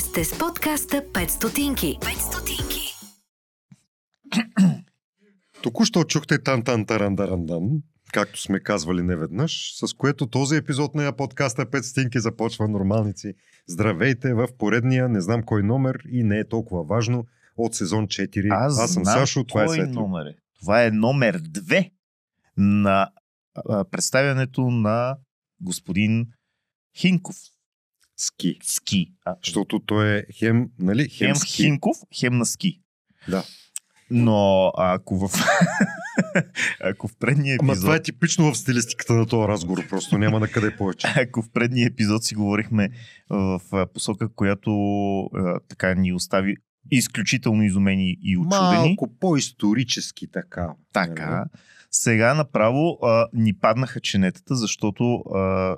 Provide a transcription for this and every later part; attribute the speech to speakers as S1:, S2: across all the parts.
S1: Вие сте с подкаста 5 стотинки. 5 стотинки.
S2: Току-що чухте тан тан таран дарандан, както сме казвали неведнъж, с което този епизод на подкаста 5 стинки започва нормалници. Здравейте в поредния, не знам кой номер и не е толкова важно, от сезон 4.
S3: Аз,
S2: Аз съм
S3: знам
S2: Сашо, това е Светло.
S3: номер е. Това е номер 2 на а, представянето на господин Хинков.
S2: Ски.
S3: Ски. А,
S2: Защото той е хем, нали, хем,
S3: хем
S2: ски.
S3: Хинков, хем на ски.
S2: Да.
S3: Но ако в, ако в предния
S2: Ама
S3: епизод,
S2: това е типично в стилистиката на този разговор, просто няма на къде повече.
S3: ако в предния епизод си говорихме в а, посока, която а, така ни остави изключително изумени и очудени.
S2: Малко по-исторически така.
S3: Така. Сега направо а, ни паднаха ченетата, защото а,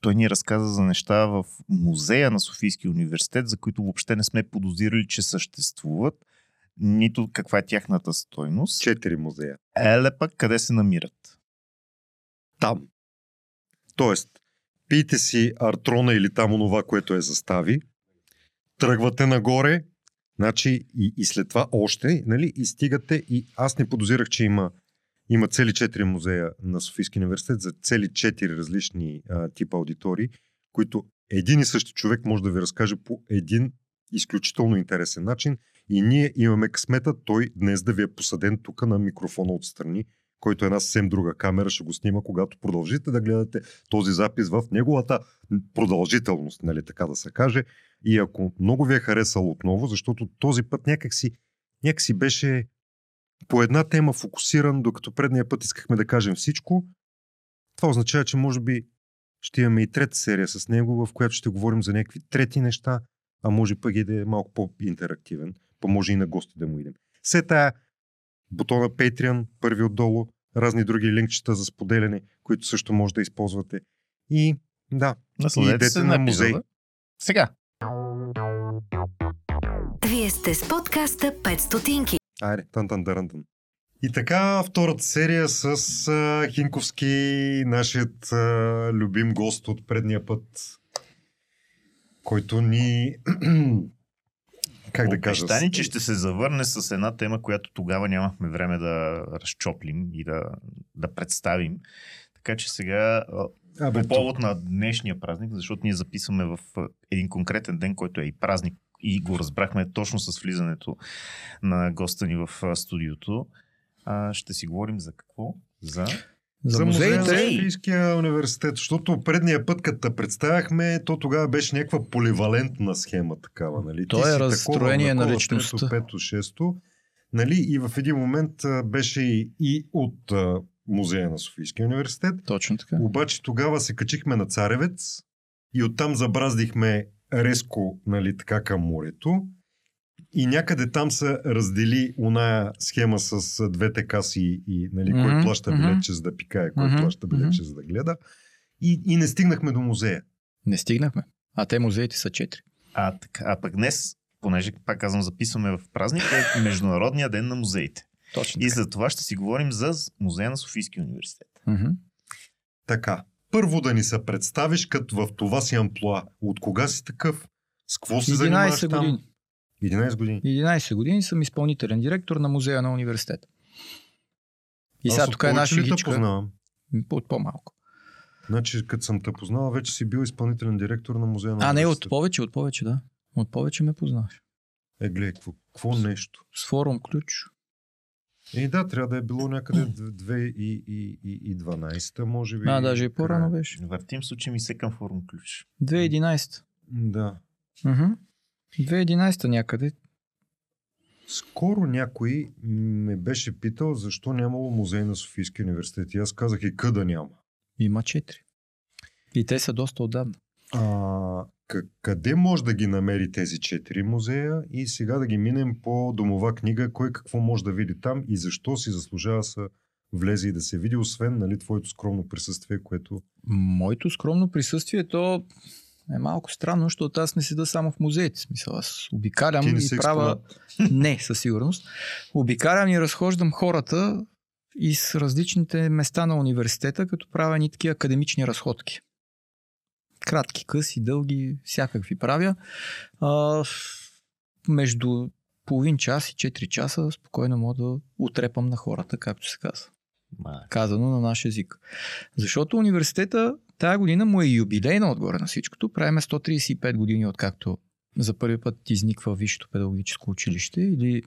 S3: той ни разказа за неща в музея на Софийския университет, за които въобще не сме подозирали, че съществуват, нито каква е тяхната стойност.
S2: Четири музея.
S3: Еле пък къде се намират.
S2: Там. Тоест, пийте си артрона или там онова, което е застави, тръгвате нагоре, значи и, и след това още, нали, и стигате и аз не подозирах, че има има цели четири музея на Софийския университет за цели четири различни а, типа аудитории, които един и същи човек може да ви разкаже по един изключително интересен начин и ние имаме късмета той днес да ви е посаден тук на микрофона отстрани, който е една съвсем друга камера ще го снима, когато продължите да гледате този запис в неговата продължителност, нали така да се каже. И ако много ви е харесал отново, защото този път някакси, някакси беше по една тема фокусиран, докато предния път искахме да кажем всичко, това означава, че може би ще имаме и трета серия с него, в която ще говорим за някакви трети неща, а може пък и да е малко по-интерактивен, па може и на гости да му идем. Все тая бутона Patreon, първи отдолу, разни други линкчета за споделяне, които също може да използвате. И да, и
S3: Насладете
S2: идете
S3: се
S2: на
S3: на
S2: музей.
S3: епизода. Сега.
S1: Вие сте с подкаста 5 стотинки.
S2: Айде, тан тан даран тан. И така, втората серия с а, Хинковски, нашият а, любим гост от предния път, който ни... как да кажа?
S3: Обещани, че ще се завърне с една тема, която тогава нямахме време да разчоплим и да, да представим. Така че сега, а,
S2: Абе,
S3: по повод на днешния празник, защото ние записваме в един конкретен ден, който е и празник, и го разбрахме точно с влизането на госта ни в студиото, а, ще си говорим за какво? За...
S2: За, музея на
S3: музеите.
S2: Софийския университет, защото предния път, като представяхме, то тогава беше някаква поливалентна схема такава, нали?
S4: То
S2: Ти
S4: е разстроение
S2: такова,
S4: на личността.
S2: Трето, пето, шесто. Нали? И в един момент беше и, и от музея на Софийския университет.
S4: Точно така.
S2: Обаче тогава се качихме на Царевец и оттам забраздихме резко, нали, така към морето. И някъде там се раздели оная схема с двете каси и нали, кой
S4: Мгм,
S2: плаща
S4: мгм.
S2: билетче за да пикае, кой
S4: Мгм,
S2: плаща билетче за да гледа. И, и не стигнахме до музея.
S4: Не стигнахме. А те музеите са четири.
S3: А, така, а пък днес, понеже пак казвам, записваме в празник, е Международния ден на музеите.
S4: Точно
S3: И
S4: така.
S3: за това ще си говорим за музея на Софийския университет.
S4: Мгм.
S2: Така, първо да ни се представиш като в това си амплуа. От кога си такъв? С какво се занимаваш
S4: 11
S2: там?
S4: години.
S2: 11 години.
S4: 11 години съм изпълнителен директор на музея на университета. И сега тук е
S2: те
S4: шегичка.
S2: познавам?
S4: От по-малко.
S2: Значи, като съм те познал, вече си бил изпълнителен директор на музея на
S4: А, не, от повече, от повече, да. От повече ме познаваш.
S2: Е, гледай, какво, какво нещо?
S4: С форум ключ.
S2: Е, да, трябва да е било някъде 2012, може би.
S4: А, даже и по-рано беше.
S3: Въртим с очи ми се към форум ключ.
S4: 2011.
S2: Да.
S4: Мгм. 2011 някъде.
S2: Скоро някой ме беше питал защо нямало музей на Софийския университет. И аз казах и къда няма.
S4: Има 4. И те са доста отдавна.
S2: А, къде може да ги намери тези четири музея и сега да ги минем по домова книга, кой какво може да види там и защо си заслужава се влезе и да се види, освен нали, твоето скромно присъствие, което...
S4: Моето скромно присъствие, то е малко странно, защото аз не седа само в музеите. Смисъл, аз обикалям
S2: Ти не
S4: и правя... Не, със сигурност. Обикалям и разхождам хората и с различните места на университета, като правя ни такива академични разходки. Кратки, къси, дълги, всякакви правя. А, между половин час и 4 часа спокойно мога да отрепам на хората, както се казва. Казано на наш език. Защото университета тая година му е юбилейна отгоре на всичкото. Правиме 135 години откакто за първи път изниква Висшето педагогическо училище или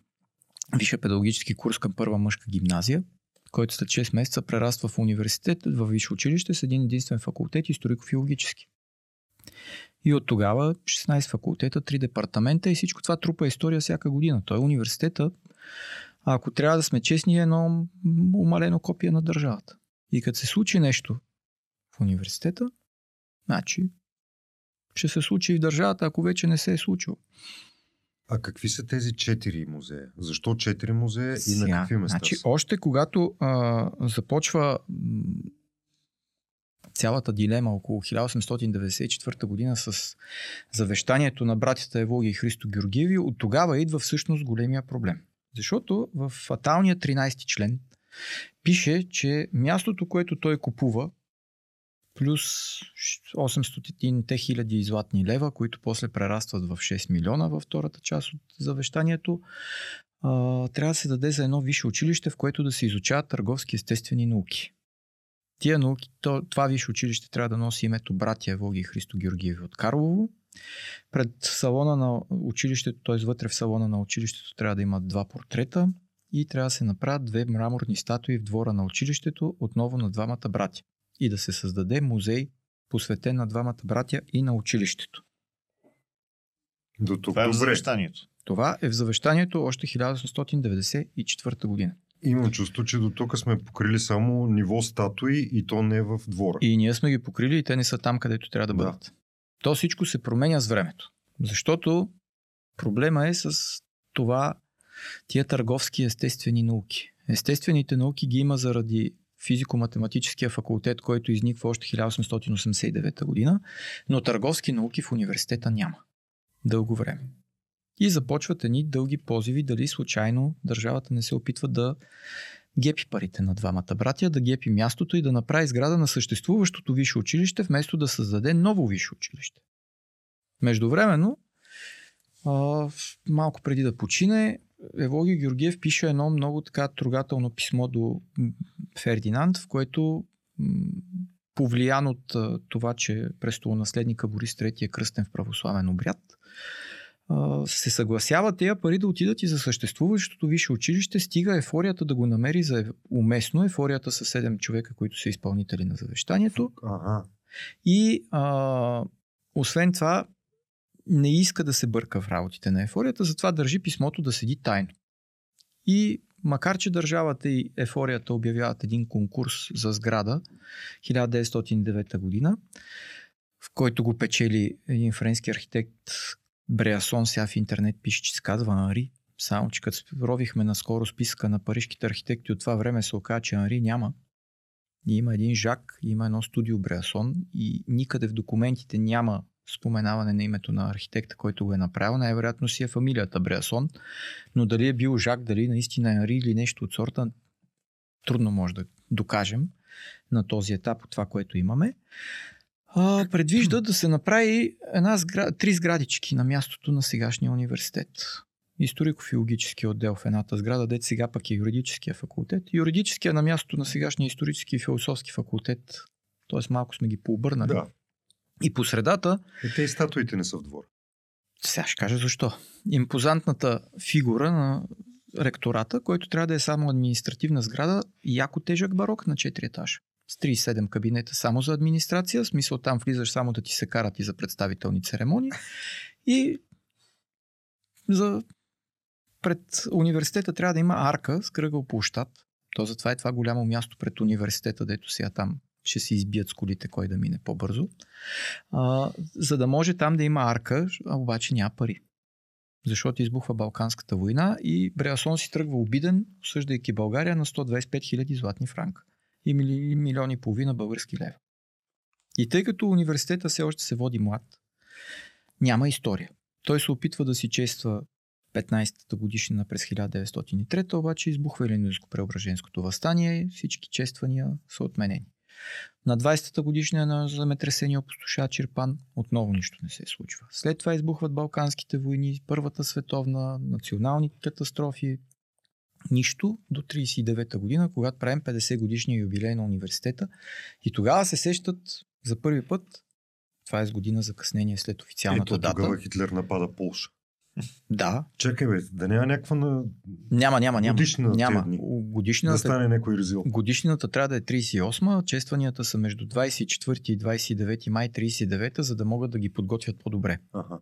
S4: Висше педагогически курс към първа мъжка гимназия, който след 6 месеца прераства в университет, в висше училище с един единствен факултет историко-филологически. И от тогава 16 факултета, 3 департамента и всичко това трупа история всяка година. Той е университета, ако трябва да сме честни, е едно умалено копие на държавата. И като се случи нещо в университета, значи ще се случи и в държавата, ако вече не се е случило.
S2: А какви са тези четири музея? Защо четири музея и
S4: Сега,
S2: на какви места
S4: Значи,
S2: са?
S4: още когато а, започва цялата дилема около 1894 година с завещанието на братята Евлогия и Христо Георгиеви, от тогава идва всъщност големия проблем. Защото в фаталния 13 член пише, че мястото, което той купува, плюс 800 хиляди златни лева, които после прерастват в 6 милиона във втората част от завещанието, трябва да се даде за едно висше училище, в което да се изучават търговски естествени науки. Тия науки, то, това висше училище трябва да носи името братя Евлоги и Христо Георгиеви от Карлово. Пред салона на училището, т.е. вътре в салона на училището трябва да има два портрета и трябва да се направят две мраморни статуи в двора на училището, отново на двамата братя. И да се създаде музей, посветен на двамата братя и на училището.
S2: До тук
S3: Това е в завещанието.
S4: Това е в завещанието още 1894 година.
S2: Имам чувство, че до тук сме покрили само ниво статуи и то не в двора.
S4: И ние сме ги покрили и те не са там, където трябва да
S2: Да.
S4: бъдат. То всичко се променя с времето. Защото проблема е с това тия търговски естествени науки. Естествените науки ги има заради физико-математическия факултет, който изниква още 1889 година, но търговски науки в университета няма. Дълго време. И започват едни дълги позиви, дали случайно държавата не се опитва да гепи парите на двамата братя, да гепи мястото и да направи сграда на съществуващото висше училище, вместо да създаде ново висше училище. Междувременно, малко преди да почине, Евлогий Георгиев пише едно много така трогателно писмо до Фердинанд, в което повлиян от това, че престолонаследника Борис III е кръстен в православен обряд, се съгласява тези пари да отидат и за съществуващото висше училище, стига ефорията да го намери за уместно. Ефорията са 7 човека, които са изпълнители на завещанието.
S2: Ага.
S4: И а, освен това, не иска да се бърка в работите на ефорията, затова държи писмото да седи тайно. И макар, че държавата и ефорията обявяват един конкурс за сграда 1909 година, в който го печели един френски архитект Бреасон, сега в интернет пише, че се казва Анри. Само, че като ровихме наскоро списъка на парижките архитекти от това време се оказа, че Анри няма. И има един Жак, има едно студио Бреасон и никъде в документите няма споменаване на името на архитекта, който го е направил. Най-вероятно си е фамилията Бреасон, но дали е бил Жак, дали наистина е Анри или нещо от сорта, трудно може да докажем на този етап от това, което имаме. А, предвижда да се направи една сгра... три сградички на мястото на сегашния университет. Историко-филологически отдел в едната сграда, дет сега пък е юридическия факултет. Юридическия на мястото на сегашния исторически и философски факултет. Тоест малко сме ги пообърнали.
S2: Да.
S4: И по средата,
S2: И те и статуите не са в двора.
S4: сега ще кажа защо. Импозантната фигура на ректората, който трябва да е само административна сграда, яко тежък барок на 4 етажа. С 37 кабинета само за администрация, в смисъл там влизаш само да ти се карат и за представителни церемонии. И за пред университета трябва да има арка с кръгъл площад. То затова е това голямо място пред университета, дето сега там ще се избият с колите кой да мине по-бързо. А, за да може там да има арка, а обаче няма пари. Защото избухва Балканската война и Бреасон си тръгва обиден, осъждайки България на 125 хиляди златни франка и мили, милиони и половина български лева. И тъй като университета все още се води млад, няма история. Той се опитва да си чества 15-та годишнина през 1903, обаче избухва Еленинско-преображенското възстание, всички чествания са отменени. На 20-та годишния на земетресение опустошава Чирпан, отново нищо не се случва. След това избухват Балканските войни, Първата световна, национални катастрофи, нищо до 39-та година, когато правим 50 годишния юбилей на университета. И тогава се сещат за първи път, това е с година закъснение след официалната
S2: Ето
S4: дата.
S2: тогава Хитлер напада Полша.
S4: Да,
S2: Чакай бе, да няма някаква на...
S4: няма, няма, няма.
S2: Годишнина
S4: няма. У-
S2: да стане някой резил.
S4: годишнината трябва да е 38, честванията са между 24 и 29 май 39, за да могат да ги подготвят по-добре.
S2: Аха.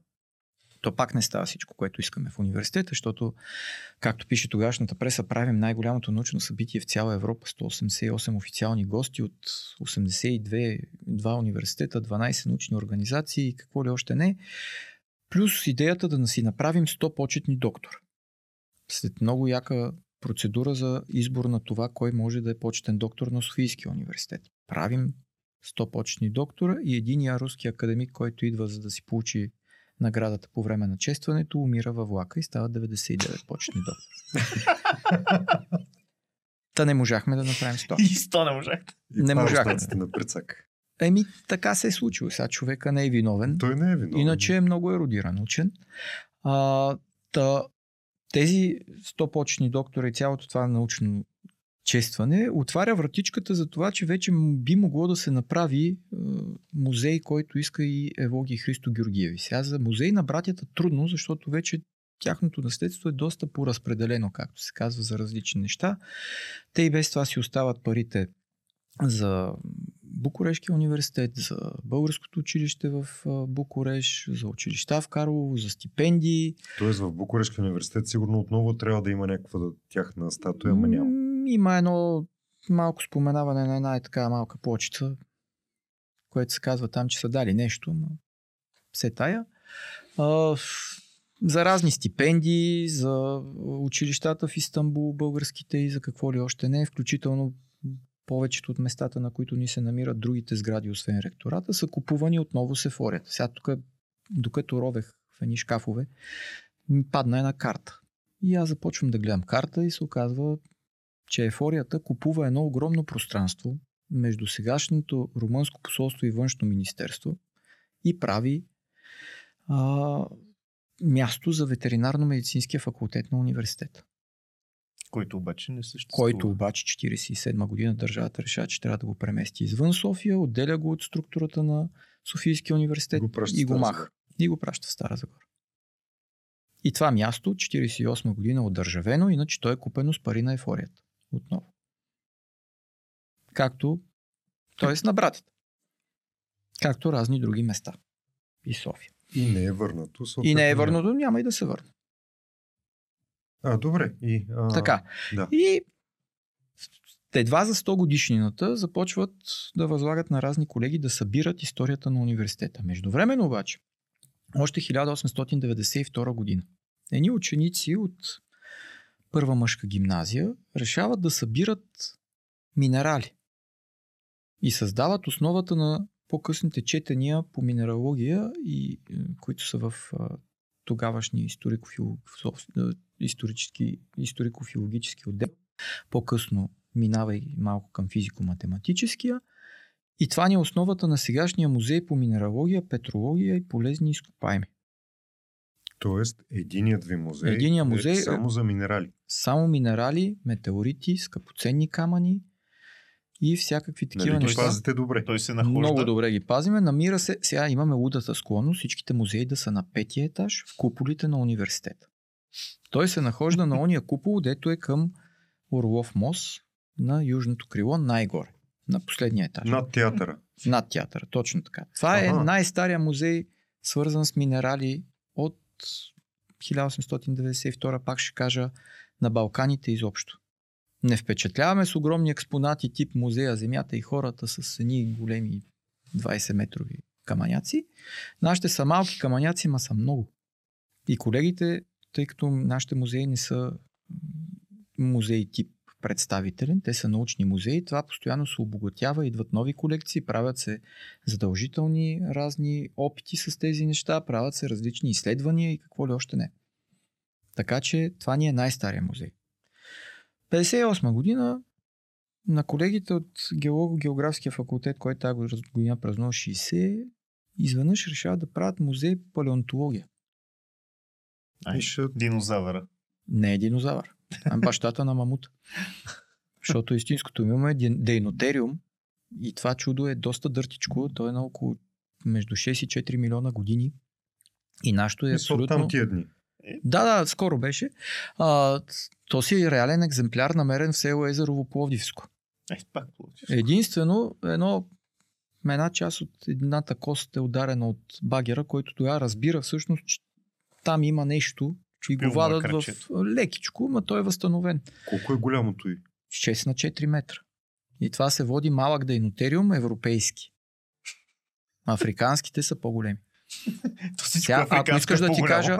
S4: То пак не става всичко, което искаме в университета, защото, както пише тогашната преса, правим най-голямото научно събитие в цяла Европа. 188 официални гости от 82 два университета, 12 научни организации и какво ли още не. Плюс идеята да си направим 100 почетни доктор. След много яка процедура за избор на това, кой може да е почетен доктор на Софийския университет. Правим 100 почетни доктора и единия руски академик, който идва за да си получи наградата по време на честването, умира във влака и става 99 почетни доктори. Та не можахме да направим 100.
S3: И сто не можахте.
S4: Не
S2: е
S4: можахме.
S2: на прецак.
S4: Еми, така се е случило. Сега човека не е виновен.
S2: Той не е виновен.
S4: Иначе е много еродиран учен. А, та, тези 100 почетни доктора и цялото това научно честване отваря вратичката за това, че вече би могло да се направи е, музей, който иска и Евлоги Христо Георгиеви. Сега за музей на братята трудно, защото вече тяхното наследство е доста поразпределено, както се казва, за различни неща. Те и без това си остават парите за Букурешкия университет, за Българското училище в а, Букуреш, за училища в Карлово, за стипендии.
S2: Тоест в Букурешкия университет сигурно отново трябва да има някаква тяхна статуя, ама няма.
S4: Има едно малко споменаване на една е така малка плочица, което се казва там, че са дали нещо, но все тая. За разни стипендии, за училищата в Истанбул, българските и за какво ли още не, включително повечето от местата, на които ни се намират другите сгради, освен ректората, са купувани отново с ефорията. Сега тук, докато ровех в едни шкафове, ми падна една карта. И аз започвам да гледам карта и се оказва, че ефорията купува едно огромно пространство между сегашното румънско посолство и външно министерство и прави а, място за ветеринарно-медицинския факултет на университета.
S3: Който обаче не съществува.
S4: Който обаче 47 година държавата решава, че трябва да го премести извън София, отделя го от структурата на Софийския университет
S2: Го
S4: и го маха. И го праща в Стара Загора. И това място, 48 година отдържавено, иначе то е купено с пари на ефорията. Отново. Както, т.е. на братите. Както разни други места. И София.
S2: И не е върнато.
S4: И
S2: съответно
S4: не е върнато, няма и да се върне.
S2: А, добре. И, а,
S4: Така.
S2: Да.
S4: И едва за 100 годишнината започват да възлагат на разни колеги да събират историята на университета. Междувременно обаче, още 1892 година, едни ученици от първа мъжка гимназия решават да събират минерали и създават основата на по-късните четения по минералогия, и, е, които са в тогавашния е, историко-филологически отдел. По-късно минава и малко към физико-математическия. И това ни е основата на сегашния музей по минералогия, петрология и полезни изкопаеми.
S2: Тоест, единият ви музей,
S4: Единия музей
S2: е
S4: е-
S2: само за минерали.
S4: Само минерали, метеорити, скъпоценни камъни и всякакви такива
S2: Нали
S4: неща.
S2: пазите добре.
S3: Той се нахожда.
S4: Много добре ги пазиме. Намира се, сега имаме лудата склонност, всичките музеи да са на петия етаж в куполите на университета. Той се нахожда на ония купол, дето е към Орлов мост на южното крило най-горе, на последния етаж.
S2: Над театъра.
S4: Над театъра, точно така. Това е
S2: Аха.
S4: най-стария музей, свързан с минерали 1892, пак ще кажа, на Балканите изобщо. Не впечатляваме с огромни експонати тип музея Земята и хората с едни големи 20 метрови каманяци. Нашите са малки каманяци, ма са много. И колегите, тъй като нашите музеи не са м, музеи тип представителен, те са научни музеи, това постоянно се обогатява, идват нови колекции, правят се задължителни разни опити с тези неща, правят се различни изследвания и какво ли още не. Така че това ни е най-стария музей. 58 година на колегите от геолого-географския факултет, който тази година празнува 60, изведнъж решават да правят музей по палеонтология.
S3: Ай, динозавъра.
S4: Не е динозавър. А бащата на мамута. Защото истинското имаме дейнотериум и това чудо е доста дъртичко. То е на около между 6 и 4 милиона години. И нашето е абсолютно...
S2: Там тия дни.
S4: Да, да, скоро беше. А, то си е реален екземпляр, намерен в село Езерово Пловдивско.
S3: Е, пак Пловдивско.
S4: Единствено, едно, една част от едната кост е ударена от багера, който тогава разбира всъщност, че там има нещо, че го вадат в лекичко, но той е възстановен.
S2: Колко е голямото и?
S4: 6 на 4 метра. И това се води малък дейнотериум европейски. Африканските са по-големи. Сега, ако искаш да ти кажа,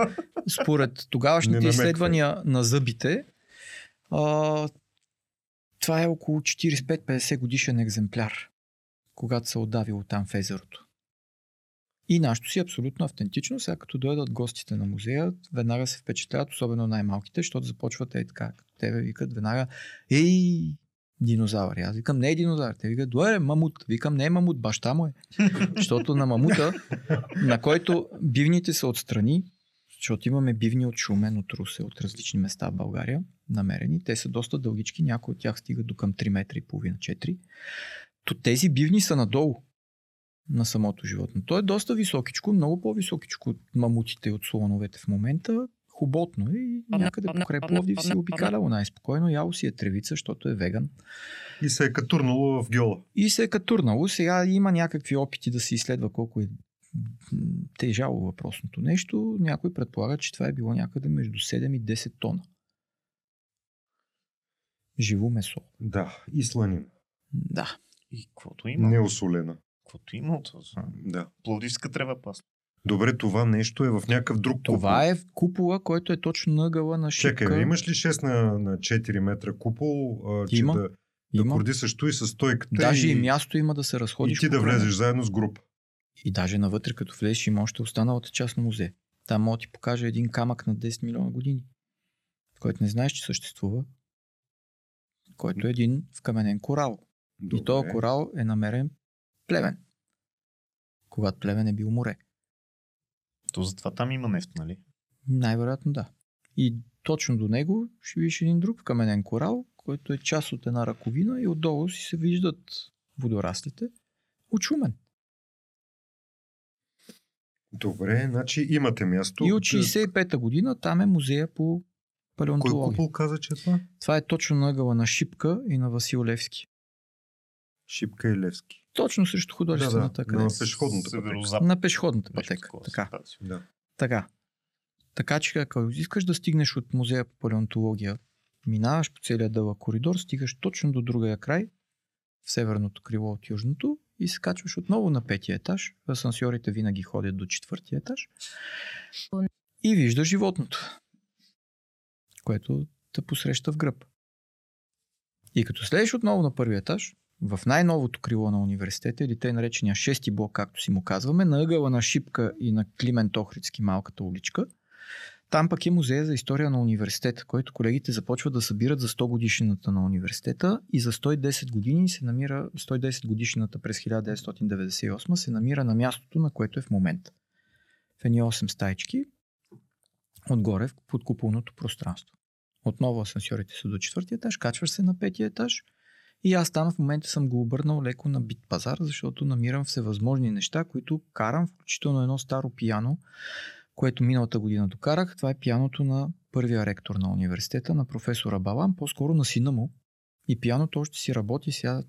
S4: според тогавашните изследвания на зъбите, а, това е около 45-50 годишен екземпляр, когато се отдавило там в езерото. И нашето си е абсолютно автентично. Сега като дойдат гостите на музея, веднага се впечатляват, особено най-малките, защото започват е така, като тебе викат веднага, ей, динозавър. Аз викам, не е динозавър. Те викат, дойде мамут. Викам, не е мамут, баща му е. Защото на мамута, на който бивните са отстрани, защото имаме бивни от Шумен, от Русе, от различни места в България, намерени. Те са доста дългички, някои от тях стигат до към 3 метра и половина, 4. То тези бивни са надолу на самото животно. То е доста високичко, много по-високичко от мамутите от слоновете в момента. Хуботно е и някъде покрай Пловдив си обикаляло най-спокойно. Яло си е тревица, защото е веган.
S2: И се е катурнало в геола.
S4: И се е катурнало. Сега има някакви опити да се изследва колко е тежало въпросното нещо. Някой предполага, че това е било някъде между 7 и 10 тона. Живо месо.
S2: Да, и сланин.
S4: Да.
S3: И каквото има.
S2: Неосолена.
S3: Каквото има от
S2: Да.
S3: Пловдивска трева пас.
S2: Добре, това нещо е в някакъв друг купол.
S4: Това е купола, който е точно нъгъла на шипка.
S2: Чекай, имаш ли 6 на, на 4 метра купол, а, че
S4: Има.
S2: да, да кордисаш и с стойката
S4: Даже
S2: и,
S4: и място има да се разходиш.
S2: и ти да влезеш заедно с група.
S4: И даже навътре, като влезеш, има още останалата част на музея. Там мога да ти покажа един камък на 10 милиона години, който не знаеш, че съществува, който е един вкаменен корал.
S2: Добре.
S4: И този корал е намерен в плевен, когато плевен е бил море.
S3: То затова там има нефт, нали?
S4: Най-вероятно да. И точно до него ще видиш един друг каменен корал, който е част от една ръковина и отдолу си се виждат водораслите. Очумен.
S2: Добре, значи имате място.
S4: И от 65-та година там е музея по
S2: Кой
S4: палеонтология.
S2: купол каза, че е това?
S4: Това е точно на ъгъла на Шипка и на Васил Левски.
S2: Шипка и Левски.
S4: Точно срещу художествената
S2: Да, да,
S4: академия.
S2: на пешеходната пътека.
S4: На пешеходната пътека. Така.
S2: Да.
S4: Така. Така че ако искаш да стигнеш от музея по палеонтология, минаваш по целия дълъг коридор, стигаш точно до другия край, в северното крило от южното и се качваш отново на петия етаж. Асансьорите винаги ходят до четвъртия етаж. И виждаш животното, което те посреща в гръб. И като слезеш отново на първия етаж, в най-новото крило на университета, или те наречения шести блок, както си му казваме, на ъгъла на Шипка и на Климент Охридски малката уличка, там пък е музея за история на университета, който колегите започват да събират за 100 годишнината на университета и за 110 години се намира, 110 годишнината през 1998 се намира на мястото, на което е в момента. В едни 8 стайчки, отгоре в подкупулното пространство. Отново асансьорите са до четвъртия етаж, качваш се на петия етаж и аз там в момента съм го обърнал леко на бит пазар, защото намирам всевъзможни неща, които карам, включително едно старо пияно, което миналата година докарах. Това е пияното на първия ректор на университета, на професора Балан, по-скоро на сина му. И пияното още си работи, сега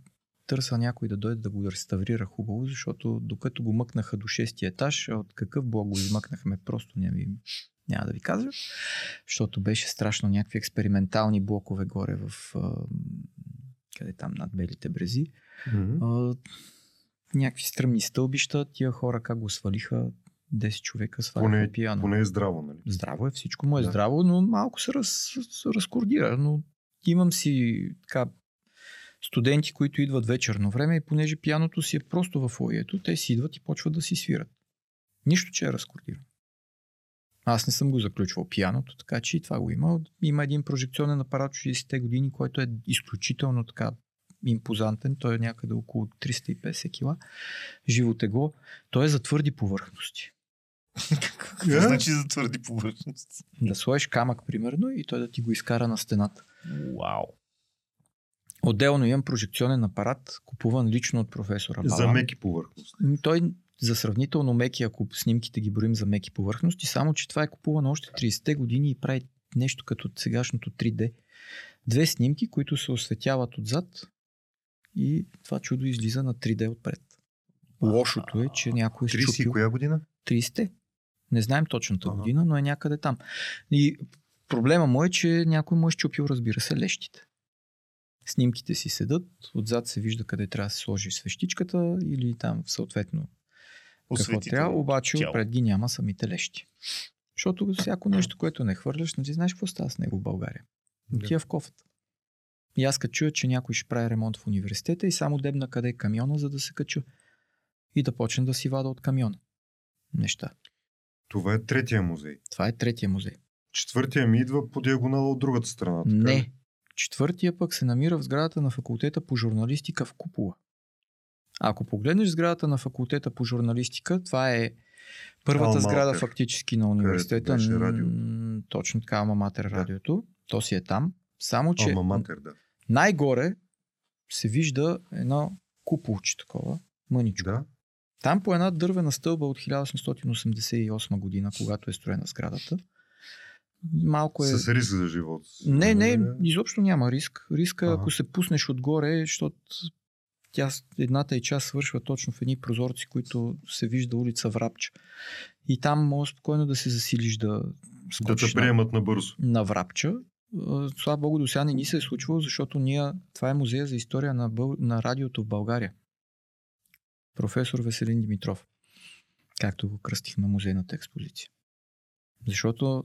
S4: търся някой да дойде да го реставрира хубаво, защото докато го мъкнаха до шестия етаж, от какъв блок го измъкнахме, просто няма, ви, няма да ви кажа, защото беше страшно някакви експериментални блокове горе в къде там над белите брези.
S2: Мгм.
S4: А, някакви стръмни стълбища, тия хора как го свалиха, 10 човека свалиха
S2: Поне,
S4: пияно.
S2: поне е здраво, нали?
S4: Здраво е, всичко му е
S2: Да.
S4: здраво, но малко се раз, разкордира. Но имам си така студенти, които идват вечерно време и понеже пияното си е просто в фойето, те си идват и почват да си свират. Нищо, че е разкордирано. Аз не съм го заключвал пияното, така че и това го има. Има един прожекционен апарат от 60-те години, който е изключително така импозантен, той е някъде около 350 кила, живо тегло, той е за твърди повърхности.
S3: Какво
S2: Е?
S3: значи за твърди повърхности?
S4: Да сложиш камък, примерно, и той да ти го изкара на стената.
S3: Вау.
S4: Отделно имам прожекционен апарат, купуван лично от професора Балан.
S2: За меки повърхности.
S4: Ами Той за сравнително меки, ако снимките ги броим за меки повърхности, само че това е купувано още 30-те години и прави нещо като сегашното 3D. Две снимки, които се осветяват отзад и това чудо излиза на 3D отпред. Лошото е, че някой е
S2: 30 и
S4: щупил
S2: коя година?
S4: 30-те. Не знаем точната
S2: Ага.
S4: година, но е някъде там. И проблема му е, че някой му е щупил, разбира се, лещите. Снимките си седат, отзад се вижда къде трябва да се сложи свещичката или там съответно какво трябва, обаче
S3: тяло.
S4: отпред ги няма самите лещи. Защото всяко нещо, което не хвърляш, не ти знаеш какво става с него в България.
S2: Да.
S4: Отива в кофата. И аз като чуя, че някой ще прави ремонт в университета и само дебна къде е камиона, за да се кача. И да почне да си вада от камиона. Неща.
S2: Това е третия музей.
S4: Това е третия музей.
S2: Четвъртия ми идва по диагонала от другата страна. така?
S4: Не. Четвъртия пък се намира в сградата на факултета по журналистика в Купола. Ако погледнеш сградата на факултета по журналистика, това е първата
S2: Алма
S4: сграда
S2: Матер,
S4: фактически на университета.
S2: беше
S4: м,
S2: радиото.
S4: Точно така, Алма Матер радиото. То си е там. Само, че
S2: Алма Матер, да.
S4: най-горе се вижда едно куполче такова, мъничко.
S2: Да.
S4: Там по една дървена стълба от 1888 година, когато е строена сградата, малко е...
S2: С риск за живота. си.
S4: Не, не,
S2: Нали?
S4: изобщо няма риск. Риска,
S2: Ага.
S4: ако се пуснеш отгоре, защото тя, едната и част свършва точно в едни прозорци, които се вижда улица Врапча. И там може спокойно да се засилиш да
S2: Да
S4: скочиш
S2: те
S4: на,
S2: приемат набързо.
S4: на Врапча. А, Слава Богу, до сега не ни се е случвало, защото ние, това е музея за история на, бъл... на радиото в България. Професор Веселин Димитров. Както го кръстихме музейната експозиция. Защото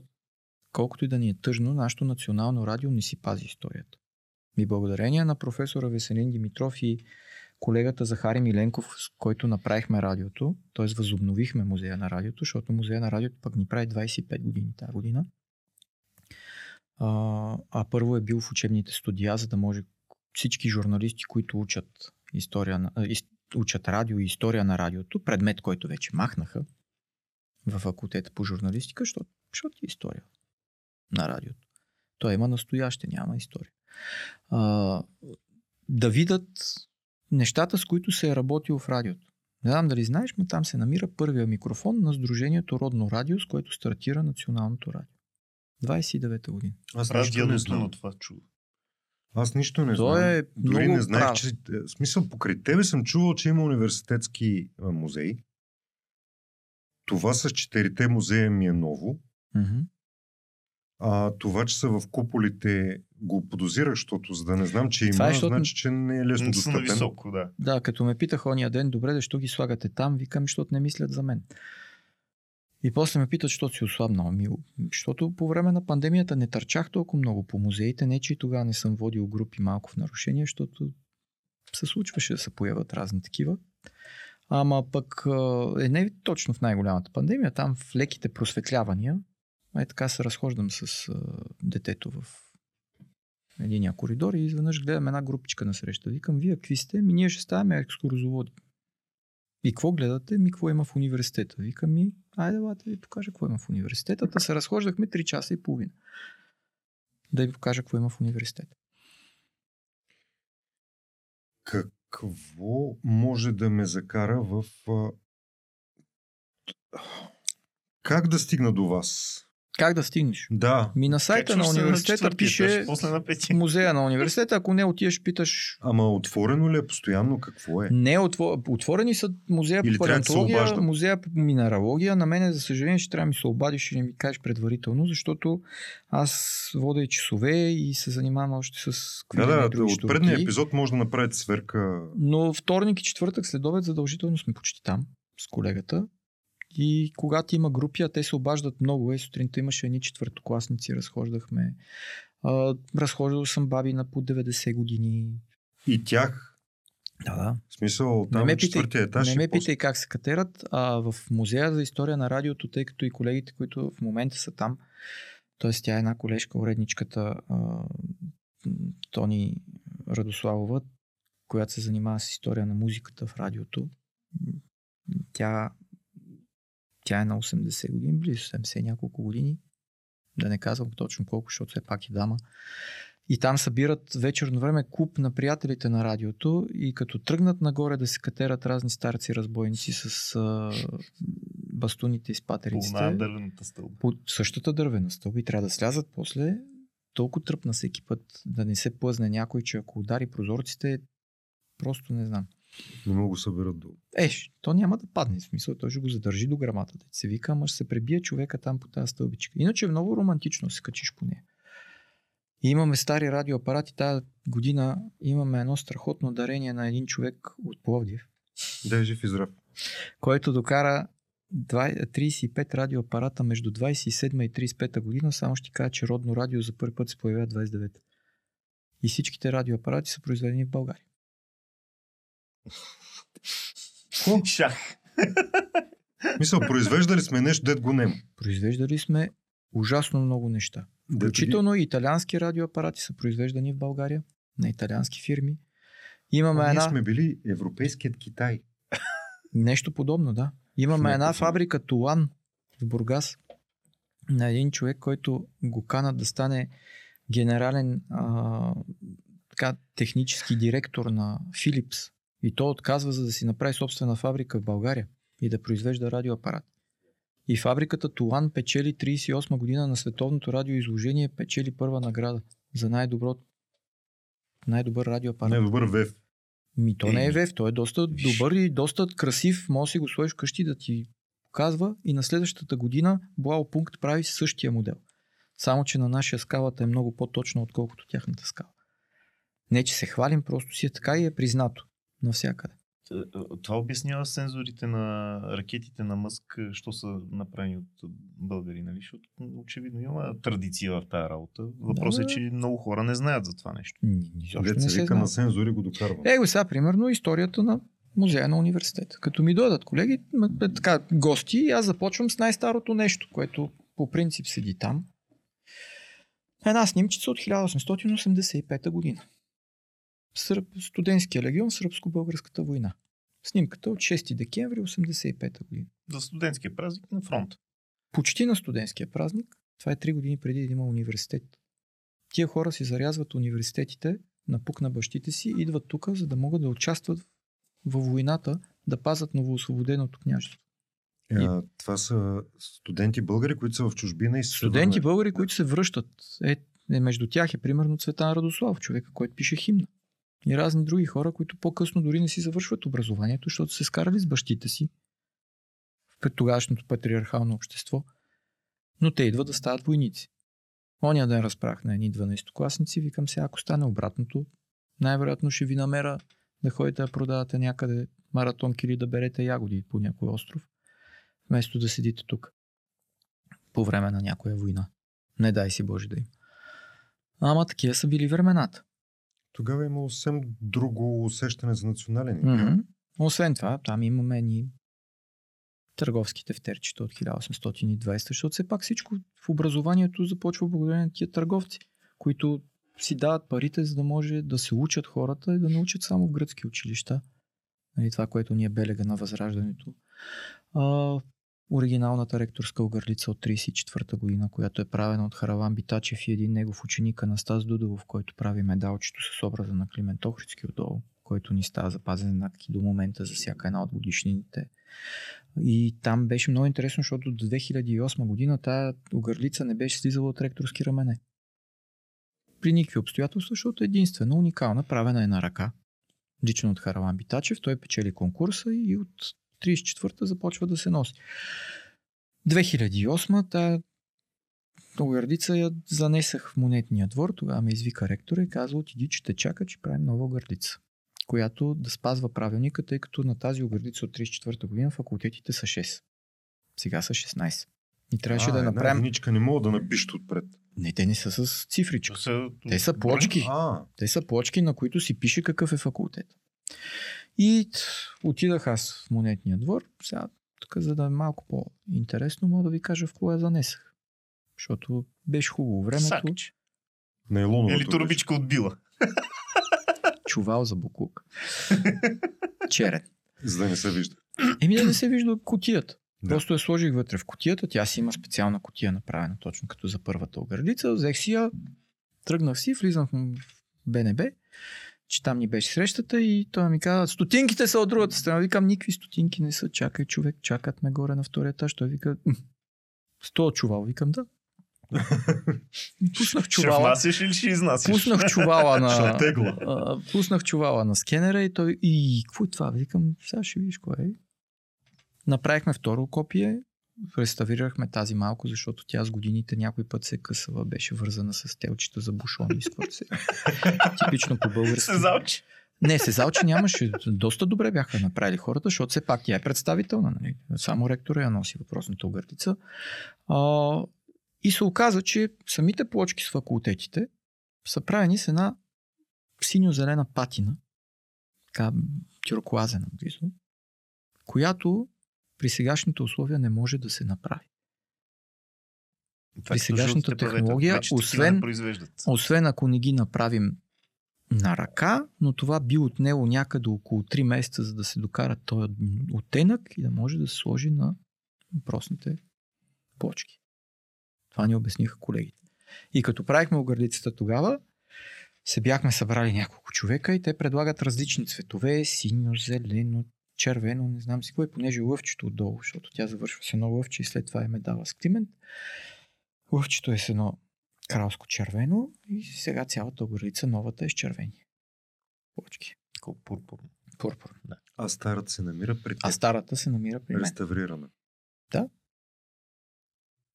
S4: колкото и да ни е тъжно, нашето национално радио не си пази историята. И благодарение на професора Веселин Димитров и колегата Захари Миленков, с който направихме радиото, т.е. възобновихме музея на радиото, защото музея на радиото пък ни прави 25 години тази година. А, а първо е бил в учебните студия, за да може всички журналисти, които учат история на, учат радио и история на радиото, предмет, който вече махнаха в факултета по журналистика, защото, защото е история на радиото. Той има настояще, няма история. А, да видят нещата, с които се е работил в радиото. Не знам дали знаеш, но там се намира първия микрофон на Сдружението Родно радио, с което стартира националното радио. 29-та година.
S2: Аз нищо не знам.
S3: това чудо.
S2: Аз нищо не
S4: Той
S2: знам.
S4: е
S2: Дори
S4: много
S2: не знаех,
S4: прав.
S2: че... е, В смисъл, покрай тебе съм чувал, че има университетски музей. Това с четирите музея ми е ново.
S4: Мгм.
S2: А това, че са в куполите, го подозирах, защото за да не знам, че има,
S4: Това е, защото-
S2: значи, че не е лесно
S3: Не
S2: достъпен.
S3: високо, да.
S4: Да, като ме питаха ония ден, добре, защо ги слагате там, викам, защото не мислят за мен. И после ме питат, защото си ослабнал. Ми, защото по време на пандемията не търчах толкова много по музеите, не че и тогава не съм водил групи малко в нарушение, защото се случваше да се появят разни такива. Ама пък е не точно в най-голямата пандемия, там в леките просветлявания, е така се разхождам с а, детето в единия коридор и изведнъж гледам една групичка на среща. Викам, вие какви сте? Ми ние ще ставаме екскурзоводи. И какво гледате? Ми какво има в университета? Викам ми, айде, лате ви покажа какво има в университета. Та се разхождахме 3 часа и половина. Да ви покажа какво има в университета.
S2: Какво може да ме закара в... Как да стигна до вас?
S4: Как да стигнеш?
S2: Да.
S4: Ми на сайта
S3: Как
S4: на университета
S3: четвъртия
S4: пише
S3: етаж, После на петия.
S4: музея на университета. Ако не отидеш, питаш
S2: Ама отворено ли е постоянно? Какво е?
S4: Не, отво... отворени са музея
S2: Или
S4: по
S2: да
S4: палеонтология,
S2: обажда?
S4: музея по минералогия. На мене, за съжаление, ще трябва да ми се обадиш и да ми кажеш предварително, защото аз вода и часове и се занимавам още с
S2: Да, да,
S4: други
S2: от предния епизод може да направите сверка.
S4: Но вторник и четвъртък след обед задължително сме почти там с колегата. И когато има групи, а те се обаждат много, е, сутринта имаше едни четвъртокласници, разхождахме. А, разхождал съм баби на по 90 години.
S2: И тях,
S4: Да, да.
S2: в смисъл, там
S4: не ме питай,
S2: етаж.
S4: не ме питай как се катерат, а в музея за история на радиото, тъй като и колегите, които в момента са там, т.е. тя е една колежка, уредничката а, Тони Радославова, която се занимава с история на музиката в радиото. Тя, тя е на 80 години, близо 70 няколко години. Да не казвам точно колко, защото все пак е дама. И там събират вечерно време клуб на приятелите на радиото и като тръгнат нагоре да се катерат разни старци разбойници с а, бастуните и
S3: По
S4: спатериците.
S3: на дървената стълба.
S4: По същата дървена стълба и трябва да слязат после. Толкова тръпна всеки път да не се плъзне някой, че ако удари прозорците, просто не знам.
S2: Не мога го съберат долу.
S4: Еш, то няма да падне. В смисъл, той ще го задържи до грамата. Да се вика, ама ще се пребие човека там по тази стълбичка. Иначе е много романтично се качиш по нея. И имаме стари радиоапарати. Тази година имаме едно страхотно дарение на един човек от Пловдив,
S2: Да е жив и здрав.
S4: който докара 20 35 радиоапарата между 27 и 35 година. Само ще кажа, че родно радио за първи път се появява 29. И всичките радиоапарати са произведени в България.
S3: Шах.
S2: Мисъл, произвеждали сме нещо, дет го нема.
S4: Произвеждали сме ужасно много неща. Включително и италиански радиоапарати са произвеждани в България на италиански фирми. Имаме
S2: Ние
S4: една...
S2: сме били европейският Китай.
S4: Нещо подобно, да. Имаме една фабрика Тулан в Бургас на един човек, който го канат да стане генерален а, така, технически директор на Philips. И то отказва, за да си направи собствена фабрика в България и да произвежда радиоапарат. И фабриката Тулан печели 38 година на световното радиоизложение, печели първа награда за най-добро най-добър радиоапарат.
S2: Не, добър вев.
S4: Ми то не е вев, той е доста добър и доста красив. Може си го сложиш вкъщи да ти показва и на следващата година Блау.пункт прави същия модел. Само, че на нашия скалата е много по-точна, отколкото тяхната скала. Не, че се хвалим, просто си е така и е признато навсякъде.
S3: Това обяснява сензорите на ракетите на Мъск, що са направени от българи, нали? Защото очевидно има традиция в тази работа. Въпросът
S4: Да,
S3: е, че много хора не знаят за това нещо.
S2: Се вика
S4: знае.
S2: на сензори го докарвам.
S4: Е, го сега, примерно, историята на музея на университета. Като ми дойдат колеги, м- така, гости, аз започвам с най-старото нещо, което по принцип седи там. Една снимчица от 1885 година. Сръб, студентския легион, сръбско-българската война. Снимката от 6 декември 85 година.
S3: За студентския празник на фронт.
S4: Почти на студентския празник. Това е 3 години преди да има университет. Тия хора си зарязват университетите, напук на бащите си, идват тук, за да могат да участват във войната, да пазят новоосвободеното княжество.
S2: Е, а, това са студенти българи, които са в чужбина и
S4: Студенти българи, които се връщат. Е, е, между тях е примерно Цветан Радослав, човека, който пише химна. И разни други хора, които по-късно дори не си завършват образованието, защото се скарали с бащите си в тогавашното патриархално общество. Но те идват да стават войници. Оня ден разправях на едни 12-класници, викам се, ако стане обратното, най-вероятно ще ви намеря да ходите да продавате някъде маратонки или да берете ягоди по някой остров, вместо да седите тук по време на някоя война. Не дай си Боже да им. Ама такива са били времената.
S2: Тогава е имало съвсем друго усещане за национален.
S4: Mm-hmm. Освен това, там имаме ни търговски тефтерчета от 1820, защото все пак всичко в образованието започва благодарение на тия търговци, които си дават парите, за да може да се учат хората и да научат само в гръцки училища. Нали, това, което ни е белега на възраждането. А, оригиналната ректорска огърлица от 34-та година, която е правена от Хараван Битачев и един негов ученик Анастас Дудовов, който прави медалчето с образа на Климент Охридски отдолу, който ни става запазен знак до момента за всяка една от годишнините. И там беше много интересно, защото до 2008 година тая огърлица не беше слизала от ректорски рамене. При никакви обстоятелства, защото единствено уникална, правена е на ръка. Лично от Хараван Битачев, той печели конкурса и от 34-та започва да се носи. 2008 та огърдица я занесах в монетния двор, тогава ме извика ректора и каза, отиди, че те чака, че правим нова огърдица, която да спазва правилника, тъй като на тази огърдица от 34-та година факултетите са 6. Сега са 16. И трябваше
S2: а,
S4: да
S2: една
S4: направим...
S2: единичка не мога да напишат отпред.
S4: Не, те не са с цифричка.
S3: са,
S4: Те са плочки.
S2: А,
S4: Те са плочки, на които си пише какъв е факултет. И отидах аз в монетния двор. Сега, тук, за да е малко по-интересно, мога да ви кажа в я занесах. Защото беше хубаво времето.
S3: Сакче.
S2: нейлоновото.
S3: Или турбичка от била.
S4: чувал за буклук. Черен.
S2: За да не се вижда.
S4: Еми да не се вижда кутията.
S2: Да.
S4: Просто я сложих вътре в кутията. Тя си има специална кутия направена, точно като за първата оградица. Взех си я, тръгнах си, влизам в БНБ, че там ни беше срещата и той ми каза, стотинките са от другата страна. Викам, никакви стотинки не са. Чакай, човек, чакат ме горе на втория етаж. Той вика, «М, сто чувал. Викам, да. Пуснах
S3: Ще
S4: чувала.
S3: внасяш или ще изнасяш?
S4: Пуснах чувала
S2: Ще
S4: на... а, пуснах чувала на скенера и той... И какво е това? Викам, сега ще видиш кое е. Направихме второ копие, реставрирахме тази малко, защото тя с годините някой път се е късала, беше вързана с телчета за бушони. с се. Типично по български.
S3: Се залчи.
S4: Не, се залчи нямаше. Доста добре бяха направили хората, защото все пак тя е представителна. Нали? Само ректора я носи въпросната огъртица. А, и се оказа, че самите плочки с факултетите са правени с една синьо-зелена патина, така тюркуазена близо, която при сегашните условия не може да се направи.
S3: Това е
S4: При сегашната технология,
S3: такива
S4: освен-. Освен ако не ги направим на ръка, но това би отнело някъде около 3 месеца, за да се докара този оттенък и да може да се сложи на въпросните почки. Това ни обясниха колегите. И като правихме оградицата тогава, се бяхме събрали няколко човека и те предлагат различни цветове, синьо, зелено, червено, не знам си какво, и понеже лъвчето отдолу, защото тя завършва с едно лъвче и след това е медала с климент. Лъвчето е с едно кралско червено и сега цялата оградица новата е с червени. Почки.
S3: Колко пурпурно.
S4: Пурпур.
S2: А старата се намира при
S4: А
S2: теб.
S4: старата се намира при мен.
S2: Реставрирана.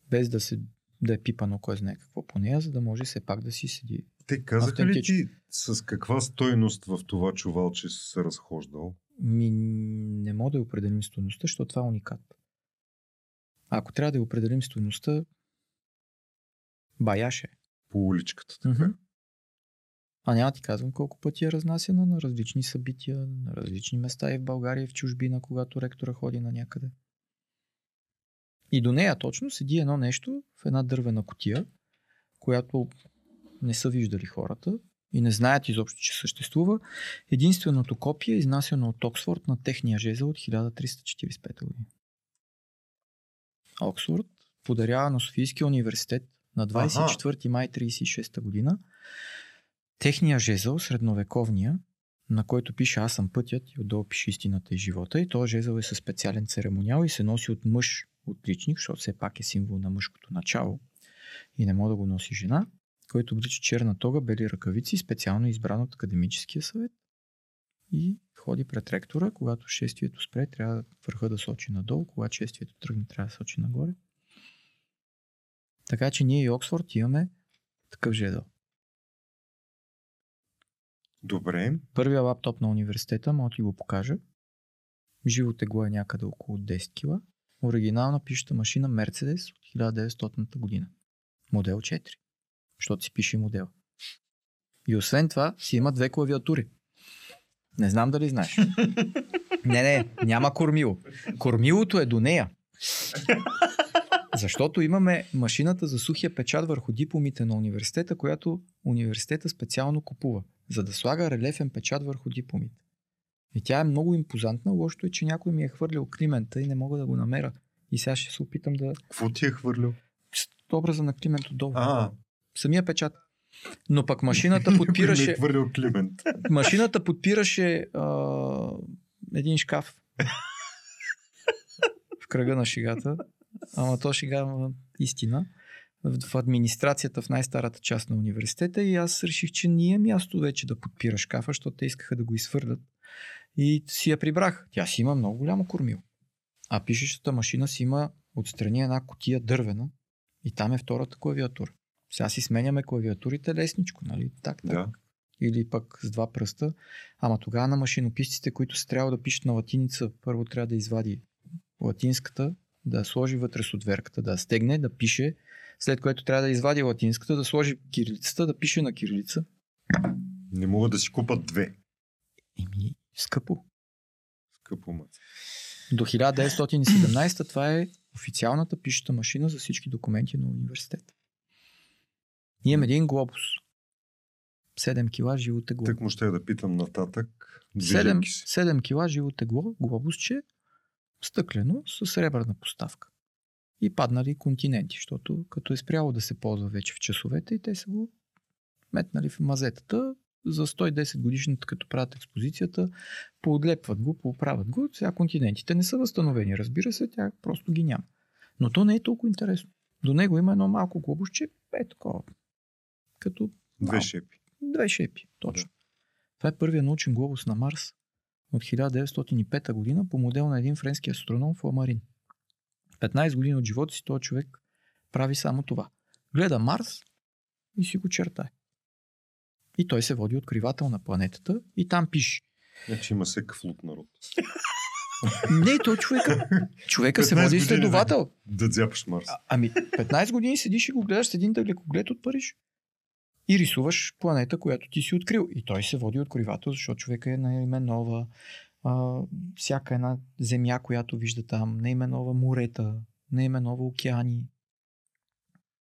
S4: Без да, се, да е пипано кой знае какво по нея, за да може все пак да си седи.
S2: Те казаха ли ти с каква стойност в това чувалче си се разхождал?
S4: Ми, не мога да я определим стоеността, защото това е уникат. Ако трябва да я определим стоеността, баяше.
S2: По уличката. Така.
S4: Мгм. А няма ти казвам колко пъти е разнасяна на различни събития, на различни места и в България, и в чужбина, когато ректора ходи на някъде. И до нея точно седи едно нещо в една дървена котия, която не са виждали хората и не знаят изобщо, че съществува. Единственото копие е изнасяно от Оксфорд на техния жезъл от 1345 година. Оксфорд подарява на Софийския университет на 24 май 36 година техния жезъл, средновековния, на който пише Аз съм пътят и отдолу пише истината и живота. И този жезъл е със специален церемониал и се носи от мъж отличник, защото все пак е символ на мъжкото начало и не може да го носи жена, който облича черна тога, бели ръкавици, специално избран от академическия съвет и ходи пред ректора, когато шествието спре, трябва върха да сочи надолу, когато шествието тръгне, трябва да сочи нагоре. Така че ние и Оксфорд имаме такъв жезъл.
S2: Добре.
S4: Първия лаптоп на университета, мога ти го покажа. Живо тегло е някъде около 10 кг. Оригинална пишеща машина Mercedes от 1900 година. Модел 4. Защото си пише модел. И освен това си има две клавиатури. Не знам дали знаеш. Не, не, няма кормило. Кормилото е до нея. Защото имаме машината за сухия печат върху дипломите на университета, която университета специално купува, за да слага релефен печат върху дипломите. И тя е много импозантна. Лошото е, че някой ми е хвърлил Климента и не мога да го намеря. И сега ще се опитам да...
S2: Какво ти е хвърлил?
S4: образа на Климент отдолу.
S2: А,
S4: Самия печат. Но пък машината
S2: е
S4: подпираше,
S2: Климент.
S4: машината подпираше а, един шкаф. в кръга на шегата. Ама то шега ама истина. В, администрацията в най-старата част на университета и аз реших, че ние е място вече да подпира шкафа, защото те искаха да го изхвърлят. И си я прибрах. Тя си има много голямо кормило. А пишещата машина си има отстрани една котия дървена и там е втората клавиатура. Сега си сменяме клавиатурите лесничко, нали? Так, так.
S2: Да.
S4: Или пък с два пръста. Ама тогава на машинописците, които се трябва да пишат на латиница, първо трябва да извади латинската, да сложи вътре с отверката, да стегне, да пише, след което трябва да извади латинската, да сложи кирилицата, да пише на кирилица.
S2: Не могат да си купат две.
S4: Еми, скъпо.
S2: Скъпо мът.
S4: До 1917 това е официалната пишеща машина за всички документи на университета. Ние имаме един глобус. 7 кила живо тегло.
S2: Так му ще я да питам нататък.
S4: 7,
S2: движейки се.
S4: 7 кила живо тегло, глобусче, стъклено, с сребърна поставка. И паднали континенти, защото като е спряло да се ползва вече в часовете и те са го метнали в мазетата за 110 годишната, като правят експозицията, поотлепват го, поправят го. Сега континентите не са възстановени, разбира се, тя просто ги няма. Но то не е толкова интересно. До него има едно малко глобусче, е такова. Като
S2: Две шепи.
S4: Две шепи, точно. Това е първият научен глобус на Марс от 1905 година по модел на един френски астроном Фламарин. 15 години от живота си този човек прави само това. Гледа Марс и си го чертае. И той се води откривател на планетата и там пише.
S2: Значи има всекъв луд народ.
S4: Не, той човека, човека се
S2: 15
S4: води изследовател.
S2: Да дзяпаш Марс.
S4: А, ами, 15 години седиш и го гледаш с един далекоглед от Париж. И рисуваш планета, която ти си открил. И той се води откривател, защото човека е наименова а, всяка една земя, която вижда там, наименова морета, наименова океани.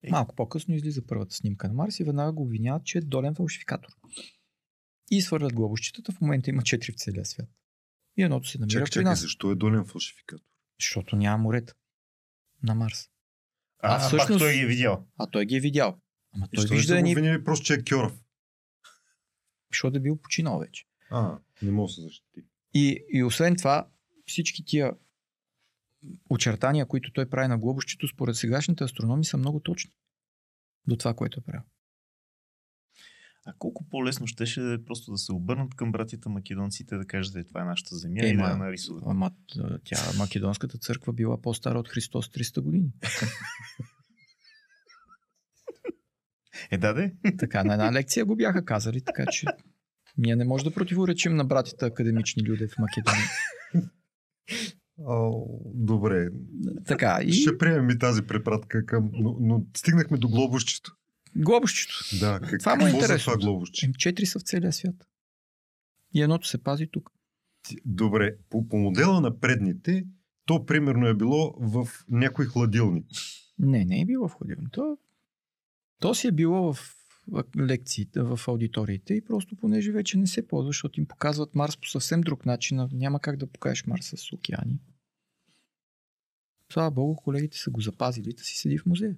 S3: Е.
S4: Малко по-късно излиза първата снимка на Марс и веднага го обвиняват, че е долен фалшификатор. И свърлят глобущетата, в момента има 4 в целия свят. И едното се намира
S2: Чакай,
S4: при
S2: чакай,
S4: нас,
S2: защо е долен фалшификатор?
S4: защото няма морета на Марс.
S3: А,
S4: А, всъщност...
S3: той ги е видял.
S4: А той ги е видял. Ама той
S2: са го
S4: едни,
S2: обвинили просто, че е Кьоров?
S4: защото е бил починал вече.
S2: А, не мога да се защити.
S4: И, и освен това, всички тия очертания, които той прави на глобущето, според сегашните астрономи са много точни. До това, което е правил.
S3: А колко по-лесно щеше да е просто да се обърнат към братята македонците да кажат, е, това е нашата земя
S4: Е,
S3: и да я нарисуват.
S4: Ама тя, македонската църква била по-стара от Христос 300 години.
S3: Е, да, де.
S4: Така, на една лекция го бяха казали, така че ние не може да противоречим на братята академични люди в Македония.
S2: О, добре.
S4: Така, и
S2: Ще приемем и тази препратка към... Но, но стигнахме до глобущето.
S4: глобущето.
S2: Да, как,
S4: Това му е интересно.
S2: това глобущче?
S4: Ем, Четири са в целия свят. И едното се пази тук.
S2: Добре, по, по модела на предните, то примерно е било в някой хладилник.
S4: Не, не е било в ходилно. То, то си е било в лекциите, в аудиториите и просто понеже вече не се ползва, защото им показват Марс по съвсем друг начин. Няма как да покажеш Марс с океани. Слава Богу, колегите са го запазили да си седи в музея.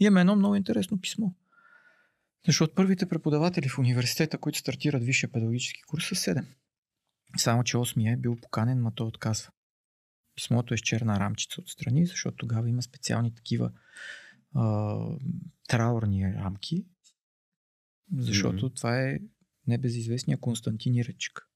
S4: И имаме едно много интересно писмо. Защото първите преподаватели в университета, които стартират висшия педагогически курс, са 7. Само, че 8 е бил поканен, ма той отказва. Писмото е с черна рамчица отстрани, защото тогава има специални такива а, траурни рамки, защото
S2: Мгм.
S4: това е небезизвестния Константин Иречик.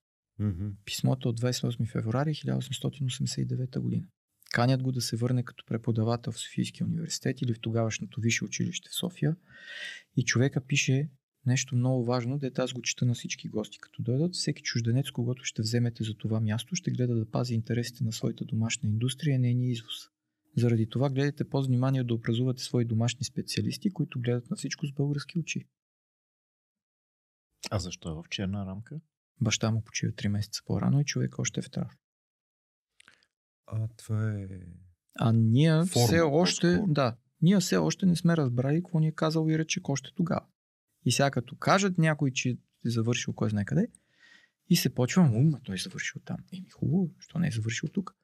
S4: Писмото от 28 февруари 1889 година. Канят го да се върне като преподавател в Софийския университет или в тогавашното висше училище в София. И човека пише нещо много важно, дете аз го чета на всички гости, като дойдат. Всеки чужденец, когато ще вземете за това място, ще гледа да пази интересите на своята домашна индустрия, нейния извоз. Заради това гледайте по-внимание да образувате свои домашни специалисти, които гледат на всичко с български очи.
S3: А защо е в черна рамка?
S4: Баща му почива 3 месеца по-рано и човек още е в трав.
S2: А, това е...
S4: А ние
S2: Форма,
S4: все още,
S2: по-скоро.
S4: да, ние все още не сме разбрали какво ни е казал Иречек още тогава. И сега като кажат някой, че е завършил кой знае къде, и се почва, ума, той е завършил там. Еми хубаво, що не е завършил тук?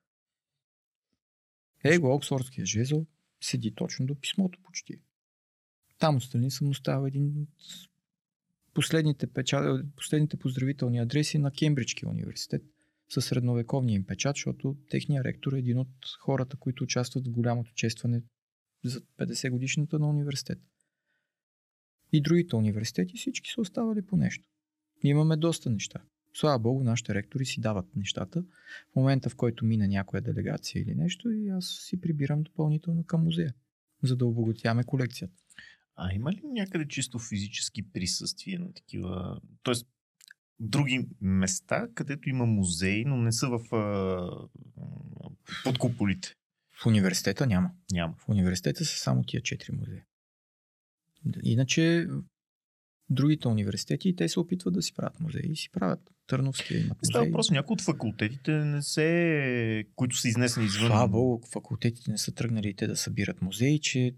S4: Его, Оксфордския жезъл седи точно до писмото почти. Там отстрани съм оставил един от последните, печа... последните поздравителни адреси на Кембриджския университет със средновековния им печат, защото техният ректор е един от хората, които участват в голямото честване за 50 годишната на университет. И другите университети всички са оставали по нещо. Имаме доста неща. Слава Богу, нашите ректори си дават нещата. В момента, в който мине някоя делегация или нещо, и аз си прибирам допълнително към музея, за да обогатяваме колекцията.
S3: А има ли някъде чисто физически присъствие на такива... Тоест, други места, където има музеи, но не са в а, под куполите?
S4: В университета няма.
S3: Няма.
S4: В университета са само тия четири музея. Иначе другите университети и те се опитват да си правят музеи и си правят. Търновския имат
S3: Не става въпрос, някои от факултетите не се... които са изнесени извън...
S4: Слава Богу, факултетите не са тръгнали и те да събират музеи, че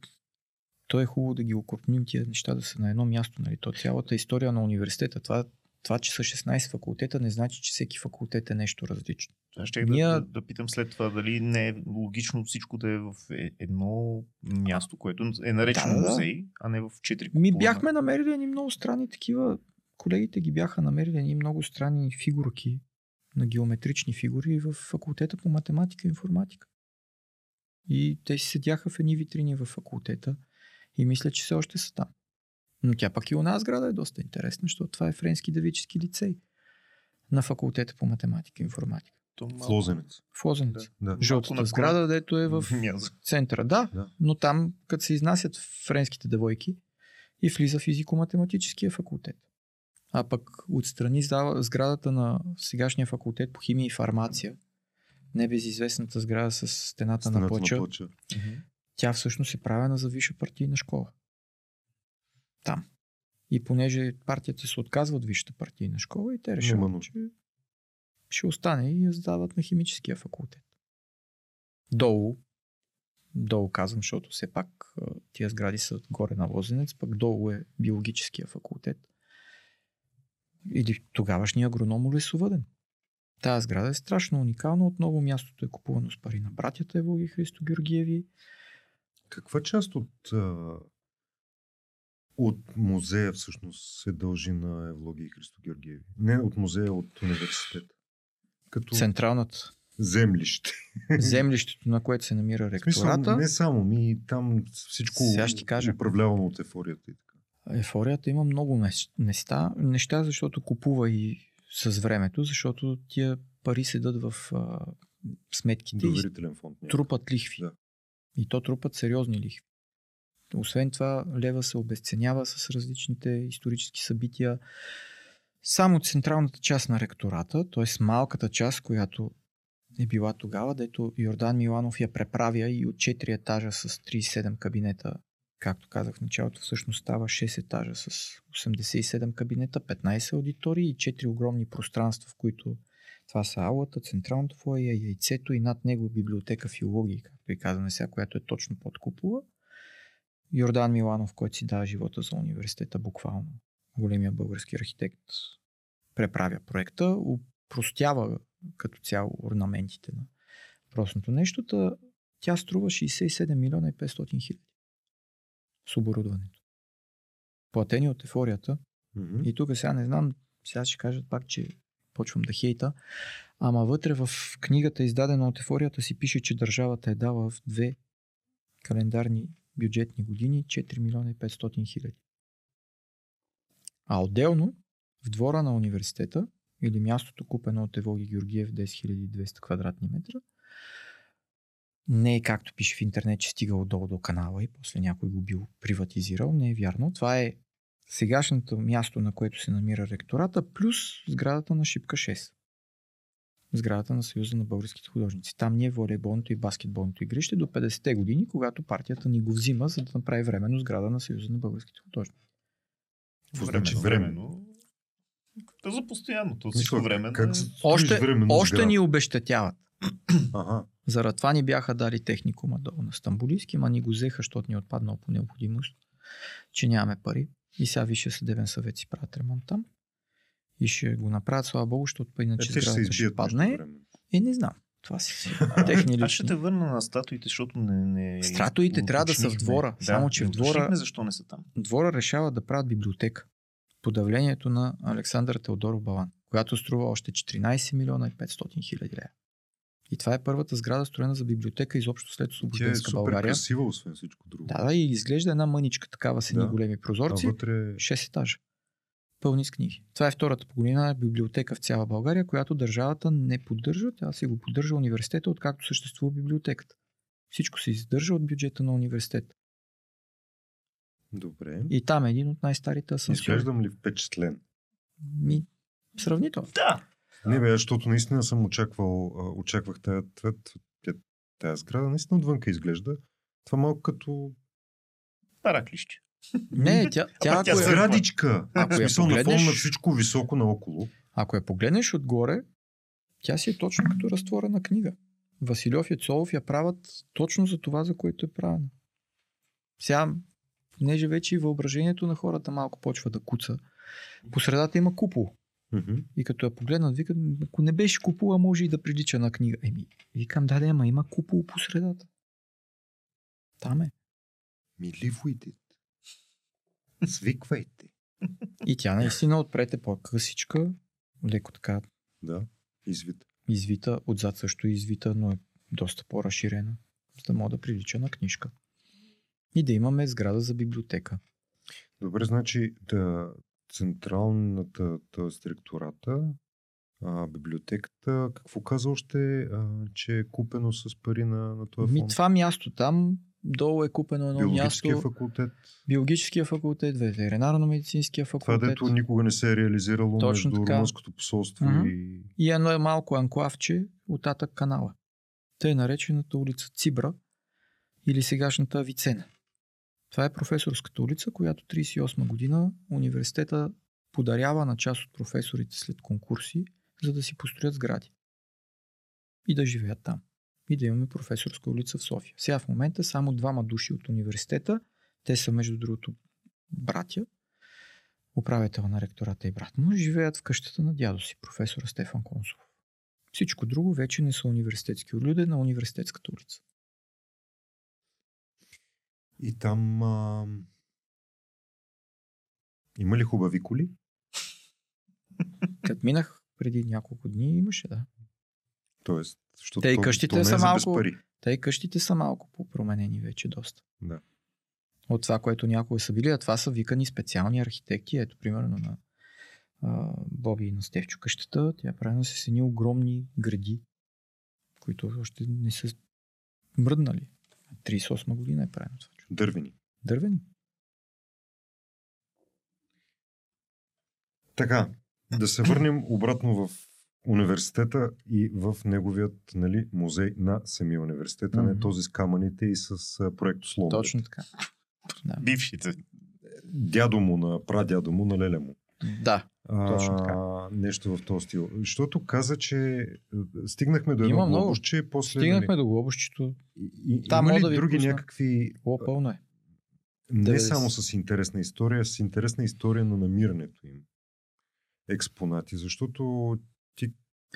S4: то е хубаво да ги окрупним тия неща да са на едно място. Нали? То цялата история на университета, това, това, че са 16 факултета, не значи, че всеки факултет е нещо различно.
S3: Аз ще
S4: Ние-
S3: да, да, питам след това дали не е логично всичко да е в е- едно място, което е наречено
S4: Да,
S3: музей, а не в четири
S4: Ми
S3: купола.
S4: бяхме намерили едни много странни такива, колегите ги бяха намерили едни много странни фигурки на геометрични фигури в факултета по математика и информатика. И те си седяха в едни витрини в факултета и мисля, че все още са там. Но тя пък и у нас сграда е доста интересна, защото това е Френски девически лицей на факултета по математика и информатика.
S3: То малко-
S2: В Лозенец.
S4: В Лозенец.
S2: Да.
S4: Жълтата
S3: наклон.
S4: сграда, дето е в центъра. Да,
S2: Да.
S4: но там, като се изнасят френските девойки и влиза физико-математическия факултет. А пък отстрани сградата на сегашния факултет по химия и фармация, небезизвестната сграда с стената, на
S2: Стената
S4: плъча,
S2: на плъча.
S4: тя всъщност е правена за висша партийна школа. Там. И понеже партията се отказва от висшата партийна школа и те решават, че ще остане и я сдават на химическия факултет. Долу, долу казвам, защото все пак тия сгради са горе на Лозенец, пък долу е биологическия факултет. Или тогавашния агроном лесовъден. Тая сграда е страшно уникална. Отново мястото е купувано с пари на братята Ево и Христо Георгиеви.
S2: Каква част от, а, от музея всъщност се дължи на Евлоги и Христо Георгиеви? Не от музея, от университет. Като
S4: Централната
S2: землище.
S4: землището, на което се намира
S2: В смисъл,
S4: ректората.
S2: не само, ми там всичко
S4: Сега ще кажа.
S2: управлявано от ефорията и така.
S4: Ефорията има много места, неща, защото купува и с времето, защото тия пари седат в а, сметките
S2: Доверителен фонд.
S4: трупат лихви.
S2: Да.
S4: И то трупат сериозни лихви. Освен това, лева се обесценява с различните исторически събития. Само централната част на ректората, т.е. малката част, която е била тогава, дето Йордан Миланов я преправя и от 4 етажа с 37 кабинета, както казах в началото, всъщност става 6 етажа с 87 кабинета, 15 аудитории и 4 огромни пространства, в които това са аулата, централното фойе, яйцето и над него библиотека филологии, както и казваме сега, която е точно под купола. Йордан Миланов, който си дава живота за университета, буквално. Големия български архитект преправя проекта, упростява като цяло орнаментите на въпросното нещо. Та, тя струва 67 милиона и 500 хиляди с оборудването. Платени от ефорията,
S2: Мгм.
S4: и тук сега не знам, сега ще кажат пак, че почвам да хейта, ама вътре в книгата, издадена от Ефорията, си пише, че държавата е дала в две календарни бюджетни години 4 милиона и 500 хиляди. А отделно, в двора на университета, или мястото купено от Евоги Георгиев 10 200 квадратни метра, не е както пише в интернет, че стига отдолу до канала и после някой го бил приватизирал. Не е вярно. Това е сегашното място, на което се намира ректората, плюс сградата на Шипка 6. Сградата на Съюза на българските художници. Там ни е волейболното и баскетболното игрище до 50-те години, когато партията ни го взима, за да направи временно сграда на Съюза на българските художници.
S2: Какво значи временно?
S3: За постоянно. То
S2: Мисля,
S3: всичко време.
S2: Как
S4: Още,
S2: временно
S4: още
S2: сграда?
S4: ни обещатяват.
S2: Ага.
S4: Заради това ни бяха дали техникума долу на Стамбулийски, ма ни го взеха, защото ни е отпаднал по необходимост, че нямаме пари. И сега Висшия съдебен съвет си правят ремонт там. И ще го направят, слава богу, защото па
S2: Е,
S4: иначе
S2: ще се
S4: сградата ще
S2: избият
S4: падне. Е, не знам. Това си техни
S3: Аз ще
S4: лични.
S3: те върна на статуите, защото не. не
S4: Статуите трябва да са в двора, само че в двора-
S3: защо не са там.
S4: Двора решава да правят библиотека. Подавлението на Александър Теодоров Балан, която струва още 14 милиона и 500 хиляди лева. И това е първата сграда, строена за библиотека изобщо след
S2: Тя е
S4: Освобожденска
S2: супер
S4: България.
S2: красива, освен всичко друго.
S4: Да, да, и изглежда една мъничка такава с едни
S2: Да.
S4: големи
S2: а
S4: прозорци.
S2: вътре...
S4: 6 етажа. Пълни с книги. Това е втората по големина библиотека в цяла България, която държавата не поддържа, тя си го поддържа университета, откакто съществува библиотеката. Всичко се издържа от бюджета на университета.
S2: Добре.
S4: И там е един от най-старите асансьори.
S2: Изглеждам ли впечатлен?
S4: Ми, сравнително.
S3: Да.
S2: Не бе, защото наистина съм очаквал, очаквах тая, тая сграда, наистина отвънка изглежда. Това малко като
S3: Параклище.
S4: Не, тя, тя,
S3: Ама
S4: ако,
S3: тя
S4: е,
S2: сградичка.
S4: Ако
S2: смисъл на фон
S4: погледнеш-
S2: на всичко високо наоколо.
S4: ако я погледнеш отгоре, тя си е точно като разтворена книга. Василев и Цолов я правят точно за това, за което е правена. Сега понеже вече и въображението на хората малко почва да куца. По средата има купол. И като я погледнат, викат, ако не беше купула, може и да прилича на книга. Еми, викам, да, да, ама има купол по средата. Там е.
S2: Миливуйте. Свиквайте.
S4: И тя наистина отпред е по-късичка, леко така
S2: Да, извит.
S4: извита, отзад също е извита, но е доста по-разширена, за да мога да прилича на книжка. И да имаме сграда за библиотека.
S2: Добре, значи да, централната, т.е. ректората, а, библиотеката, какво каза още, а, че е купено с пари на, на този
S4: Ми,
S2: фонд?
S4: това място там, долу е купено едно
S2: Биологическия
S4: място.
S2: факултет.
S4: Биологическия факултет, ветеринарно-медицинския
S2: Това,
S4: факултет.
S2: дето никога не се е реализирало
S4: Точно
S2: между
S4: така.
S2: румънското посолство
S4: Мгм.
S2: и...
S4: И едно е малко анклавче, оттатък канала. Тъй наречената улица Цибра или сегашната Авицена. Това е професорската улица, която 38 година университета подарява на част от професорите след конкурси, за да си построят сгради. И да живеят там. И да имаме професорска улица в София. Сега в момента само двама души от университета, те са между другото братя, управител на ректората и брат му, живеят в къщата на дядо си, професора Стефан Консов. Всичко друго вече не са университетски люди на университетската улица.
S2: И там... А... Има ли хубави коли?
S4: Като минах преди няколко дни, имаше, да.
S2: Тоест, защото
S4: Те и
S2: то-
S4: къщите
S2: то
S4: са
S2: е за без
S4: малко-
S2: пари.
S4: Те и къщите са малко по-променени вече доста.
S2: Да.
S4: От това, което някои са били, а това са викани специални архитекти. Ето, примерно на а, Боби и на Стевчо къщата, тя е правена с едни огромни гради, които още не са мръднали. 38 година е правено това.
S2: Дървени.
S4: Дървени.
S2: Така, да се върнем обратно в университета и в неговият нали, музей на самия университет, а не този с камъните и с а, проекто слон.
S4: Точно така. Да.
S3: Бившите.
S2: Дядо му на прадядо му на леля му.
S4: да.
S2: А,
S4: Точно така.
S2: Нещо в този стил. Защото каза, че а, стигнахме до едно
S4: Има много.
S2: после...
S4: Стигнахме до глобущето.
S2: нали, и, и,
S4: Там
S2: има ли
S4: да ви
S2: други
S4: пусна.
S2: някакви...
S4: О, пълно е.
S2: Не
S4: 90.
S2: само с интересна история, с интересна история на намирането им. Експонати, защото ти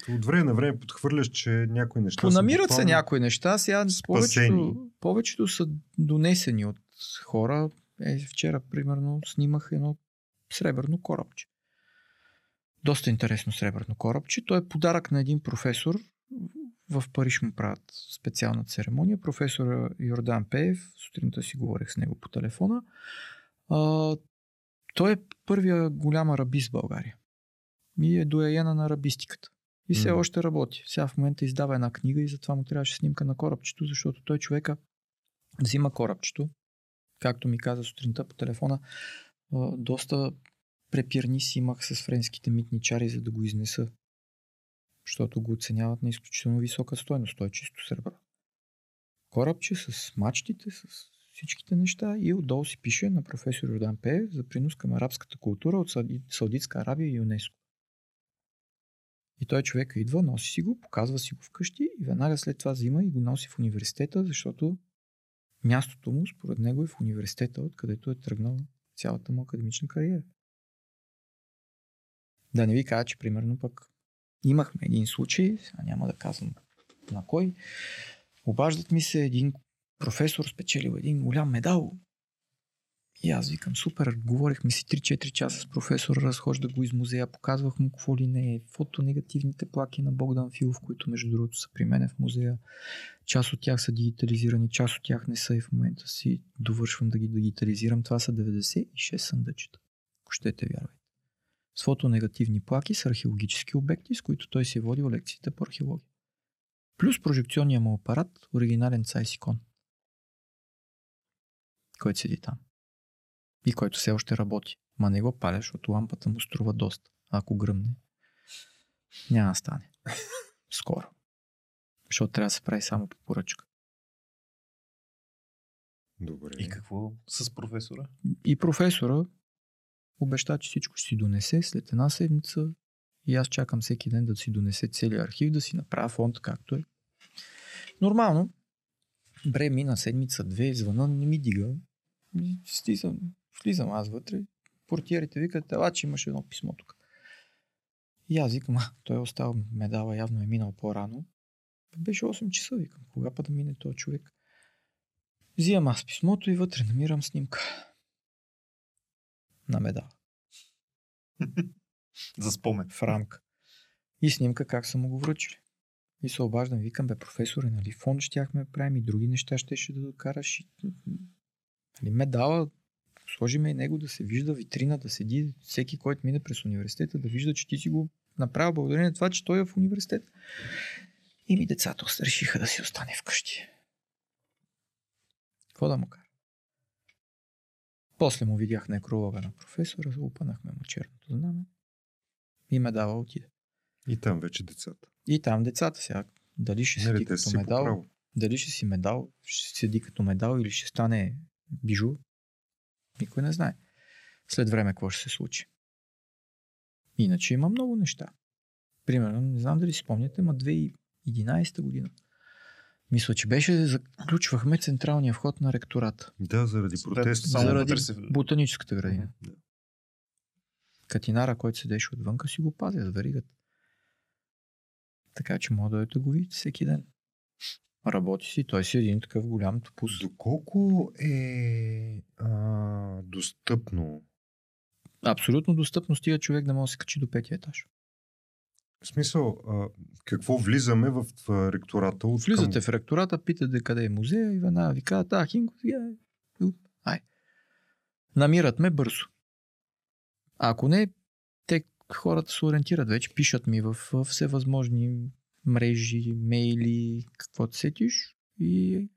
S2: от време на време подхвърляш, че някои неща
S4: Понамират
S2: са
S4: се някои неща. Сега
S2: спасени.
S4: повечето, повечето са донесени от хора. Е, вчера, примерно, снимах едно сребърно корабче. Доста интересно сребърно корабче. То е подарък на един професор. В Париж му правят специална церемония. Професор Йордан Пеев, сутринта си говорих с него по телефона. А, той е първия голям арабист в България. И е дояена на арабистиката. И все
S2: Мгм.
S4: още работи. Сега в момента издава една книга и затова му трябваше снимка на корабчето, защото той човека взима корабчето, както ми каза сутринта по телефона, доста препирни си имах с френските митничари, за да го изнеса. Защото го оценяват на изключително висока стойност. Той е чисто сребро. Корабче с мачтите, с всичките неща и отдолу си пише на професор Йордан Пеев за принос към арабската култура от Сауди- Саудитска Арабия и ЮНЕСКО. И той човек идва, носи си го, показва си го вкъщи и веднага след това взима и го носи в университета, защото мястото му, според него, е в университета, откъдето е тръгнал цялата му академична кариера. Да не ви кажа, че примерно пък имахме един случай, сега няма да казвам на кой, обаждат ми се един професор, спечелил един голям медал. И аз викам, супер, говорихме си 3-4 часа с професора, разхожда го из музея, показвах му какво ли не е, фотонегативните плаки на Богдан Филов, които между другото са при мен в музея. Част от тях са дигитализирани, част от тях не са и в момента си довършвам да ги дигитализирам. Това са 96 съндъчета, ако щете вярвайте. С фотонегативни плаки с археологически обекти, с които той си е водил лекциите по археология. Плюс прожекционния му апарат, оригинален Цайсикон, който седи там и който все още работи. Ма не го паля, защото лампата му струва доста. Ако гръмне, няма да стане. Скоро. Защото трябва да се прави само по поръчка.
S2: Добре.
S3: И какво с професора?
S4: И професора обеща, че всичко ще си донесе след една седмица и аз чакам всеки ден да си донесе целият архив, да си направя фонд както е. Нормално. Бре, мина седмица, две, звъна, не ми дига. И Слизам, влизам аз вътре. Портиерите викат, ела, че имаш едно писмо тук. И аз викам, а, той е оставил медала, явно е минал по-рано. Беше 8 часа, викам. Кога па да мине този човек? Взимам аз писмото и вътре намирам снимка. На медала.
S3: За спомен.
S4: В рамка. И снимка как са му го връчили. И се обаждам, викам, бе, професоре, нали, фон щяхме правим и други неща ще, ще да докараш. И, нали, медала, сложиме и него да се вижда витрина, да седи всеки, който мине през университета, да вижда, че ти си го направил благодарение на това, че той е в университет. И ми децата решиха да си остане вкъщи. Какво да му кажа? После му видях некролога на професора, опънахме му черното знаме и медала отиде.
S2: И там вече децата.
S4: И там децата сега. Дали ще седи
S2: Нали, те
S4: като медал, дали ще си медал, ще седи като медал или ще стане бижу, никой не знае. След време какво ще се случи. Иначе има много неща. Примерно, не знам дали си спомняте, ма 2011 година. Мисля, че беше, заключвахме централния вход на ректората.
S2: Да, заради протест.
S3: Само
S4: заради
S3: вътре се-
S4: ботаническата градина.
S2: Да.
S4: Катинара, който седеше отвънка, си го пазя с веригата. Така че може да да го видите всеки ден. Работи си, той си един такъв голям топус.
S2: Доколко е а, достъпно?
S4: Абсолютно достъпно стига човек да може да се качи до петия етаж.
S2: В смисъл, а, какво влизаме в ректората? От
S4: Влизате
S2: към...
S4: в ректората, питате къде е музея и веднага ви казват, а, Хинко, е. Ай. Намират ме бързо. А ако не, те хората се ориентират вече, пишат ми в всевъзможни мрежи, мейли, каквото сетиш и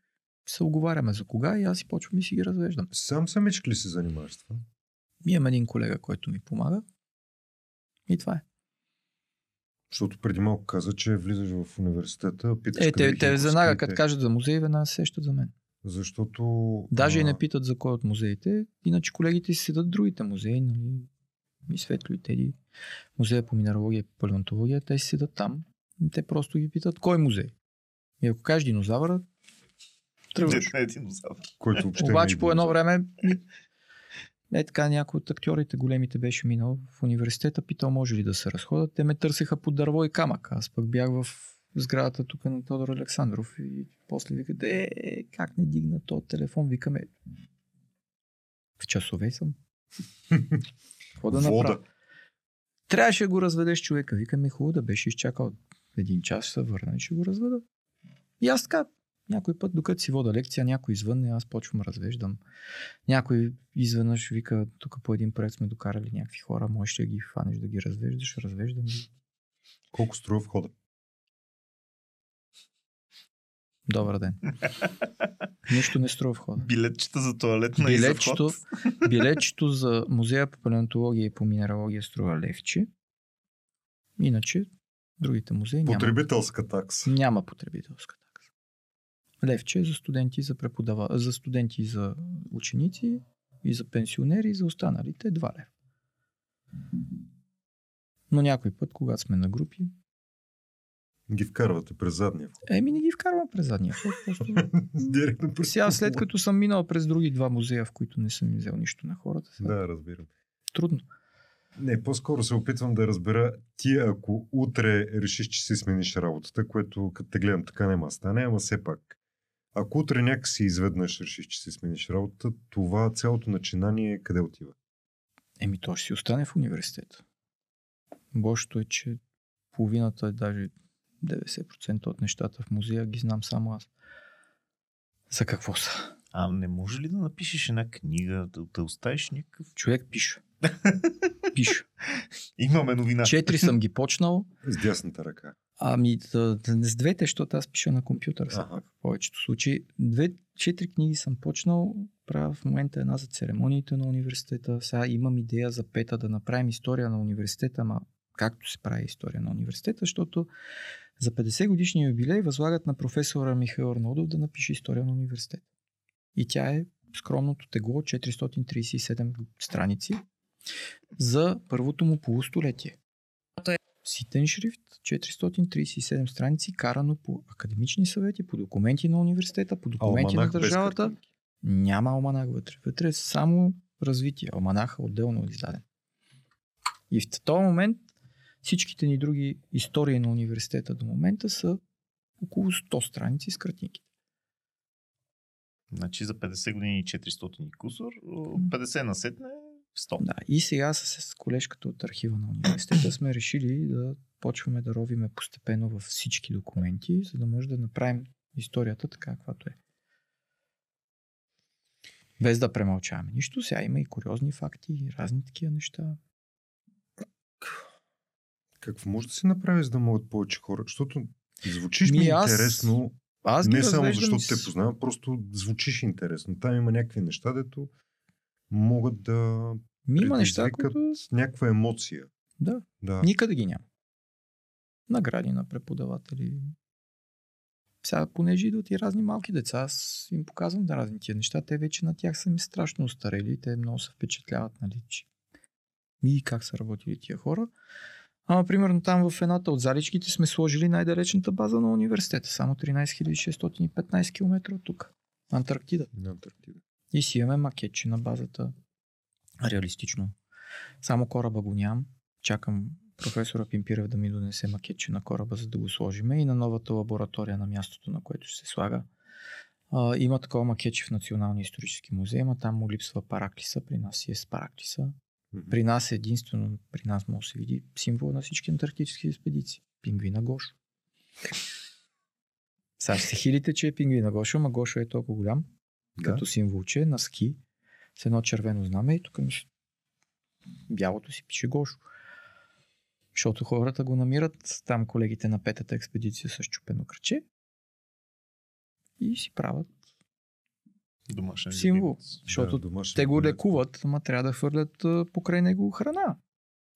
S4: се оговаряме за кога и аз си почвам и си ги развеждам.
S2: Сам самички ли се занимаваш това?
S4: Имам един колега, който ми помага и това е.
S2: Защото преди малко каза, че влизаш в университета, питаш
S4: Е, те, те веднага, като кажат за музей, веднага се сещат за мен.
S2: Защото...
S4: Даже и
S2: а,
S4: не питат за кой от музеите, иначе колегите си седат другите музеи, нали? И Светло и Теди, музея по минералогия и палеонтология, те си седат там. Те просто ги питат кой музей. И ако кажеш динозавъра, тръгваш.
S3: Не е динозавър.
S2: Който въобще не
S4: Обаче
S2: е
S4: по едно време е така някой от актьорите големите беше минал в университета, питал може ли да се разходят. Те ме търсеха по дърво и камък. Аз пък бях в сградата тук на Тодор Александров и после викат, е, как не дигна то телефон? Викаме, в часове съм. Какво да направя? Трябваше да го разведеш човека. Викаме, хубаво да беше изчакал един час, ще се върна и ще го разведа. И аз така, някой път, докато си вода лекция, някой извън, аз почвам развеждам. Някой изведнъж вика, тук по един проект сме докарали някакви хора, можеш да ги фанеш да ги развеждаш, развеждам ги.
S2: Колко струва входа?
S4: Добър ден. Нищо не струва входа.
S3: Билетчета за туалетна и за
S4: Билетчето,
S3: вход.
S4: билетчето за музея по палеонтология и по минералогия струва левче. Иначе другите музеи няма.
S2: Потребителска такса.
S4: Няма потребителска такса. Левче е за студенти, за, преподава... за студенти и за ученици, и за пенсионери, и за останалите 2 лева. Но някой път, когато сме на групи,
S2: Ги вкарвате през задния вход.
S4: еми не ги вкарвам през задния вход. Просто...
S2: Директно през
S4: Сега, след като съм минал през други два музея, в които не съм взел нищо на хората, сега
S2: Да, разбирам.
S4: трудно.
S2: Не, по-скоро се опитвам да разбера ти, ако утре решиш, че си смениш работата, което като те гледам така няма да стане, ама все пак. Ако утре някакси изведнъж решиш, че си смениш работата, това цялото начинание къде отива?
S4: Еми, то ще си остане в университета. Бошото е, че половината, даже 90% от нещата в музея ги знам само аз. За какво са?
S3: А не може ли да напишеш една книга, да, да оставиш някакъв...
S4: Човек пише. Пише.
S3: Имаме новина.
S4: Четири съм ги почнал.
S2: С дясната ръка.
S4: Ами, да, да, с двете, защото аз пиша на компютър. Пак, в повечето случаи. Две, четири книги съм почнал. Правя в момента една за церемониите на университета. Сега имам идея за пета да направим история на университета, ама както се прави история на университета, защото за 50 годишния юбилей възлагат на професора Михаил Арнолдов да напише история на университета. И тя е скромното тегло 437 страници за първото му полустолетие. Ситен шрифт, 437 страници, карано по академични съвети, по документи на университета, по документи
S2: Алманах
S4: на държавата. Няма алманах вътре. Вътре е само развитие. Алманаха отделно издаден. И в този момент всичките ни други истории на университета до момента са около 100 страници с картинки.
S3: Значи за 50 години 400 и кусор, 50 на сетне 100.
S4: Да, и сега с, колежката от архива на университета сме решили да почваме да ровиме постепенно във всички документи, за да може да направим историята така, каквато е. Без да премълчаваме нищо, сега има и куриозни факти, и разни такива неща.
S2: Какво може да се направи, за да могат повече хора? Защото звучиш ми,
S4: Ми, аз-
S2: интересно.
S4: Аз ги
S2: Не само защото
S4: с-
S2: те познавам, просто звучиш интересно. Там има някакви неща, дето могат да
S4: Ми има неща, които
S2: някаква емоция.
S4: да,
S2: Да.
S4: никъде ги няма. Награди на преподаватели. Сега, понеже идват и разни малки деца, аз им показвам да разни тия неща. Те вече на тях са ми страшно устарели. Те много се впечатляват, нали, че и как са работили тия хора. Ама, примерно, там в едната от заличките сме сложили най-далечната база на университета. Само 13 615 км от тук. Антарктида.
S2: На Антарктида.
S4: И си имаме макетче на базата. Реалистично. Само кораба го нямам. Чакам професора Пимпирев да ми донесе макетче на кораба, за да го сложиме и на новата лаборатория на мястото, на което ще се слага. А, има такова макетче в Националния исторически музей, ама там му липсва параклиса, при нас си е с параклиса. При нас единствено, при нас може да се види символа на всички антарктически експедиции. Пингвина Гошо. Сега ще се хилите, че е пингвина Гошо, ама Гошо е толкова голям,
S2: Да.
S4: като символче на ски с едно червено знаме и тук бялото си пише Гошо. Защото хората го намират там колегите на петата експедиция с чупено кръче и си правят,
S3: Домашен
S4: Символ.
S3: любимец.
S4: защото
S2: Да, домашен
S4: те го
S2: любимец.
S4: лекуват, ама трябва да хвърлят покрай него храна.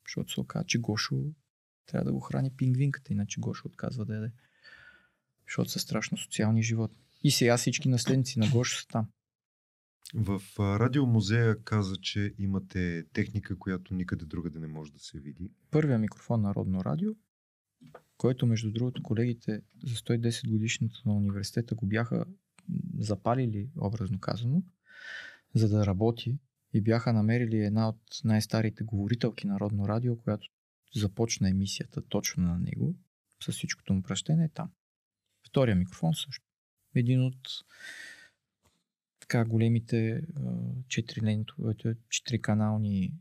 S4: Защото се оказа, че Гошо трябва да го храни пингвинката, иначе Гошо отказва да яде. Защото са страшно социални животни. И сега всички наследници на Гошо са там.
S2: В радиомузея каза, че имате техника, която никъде другаде не може да се види.
S4: Първия микрофон на Народно радио, който между другото колегите за 110 годишната на университета го бяха запалили, образно казано, за да работи и бяха намерили една от най-старите говорителки на Народно радио, която започна емисията точно на него, с всичкото му пръщение е там. Втория микрофон също. Един от така големите четириканални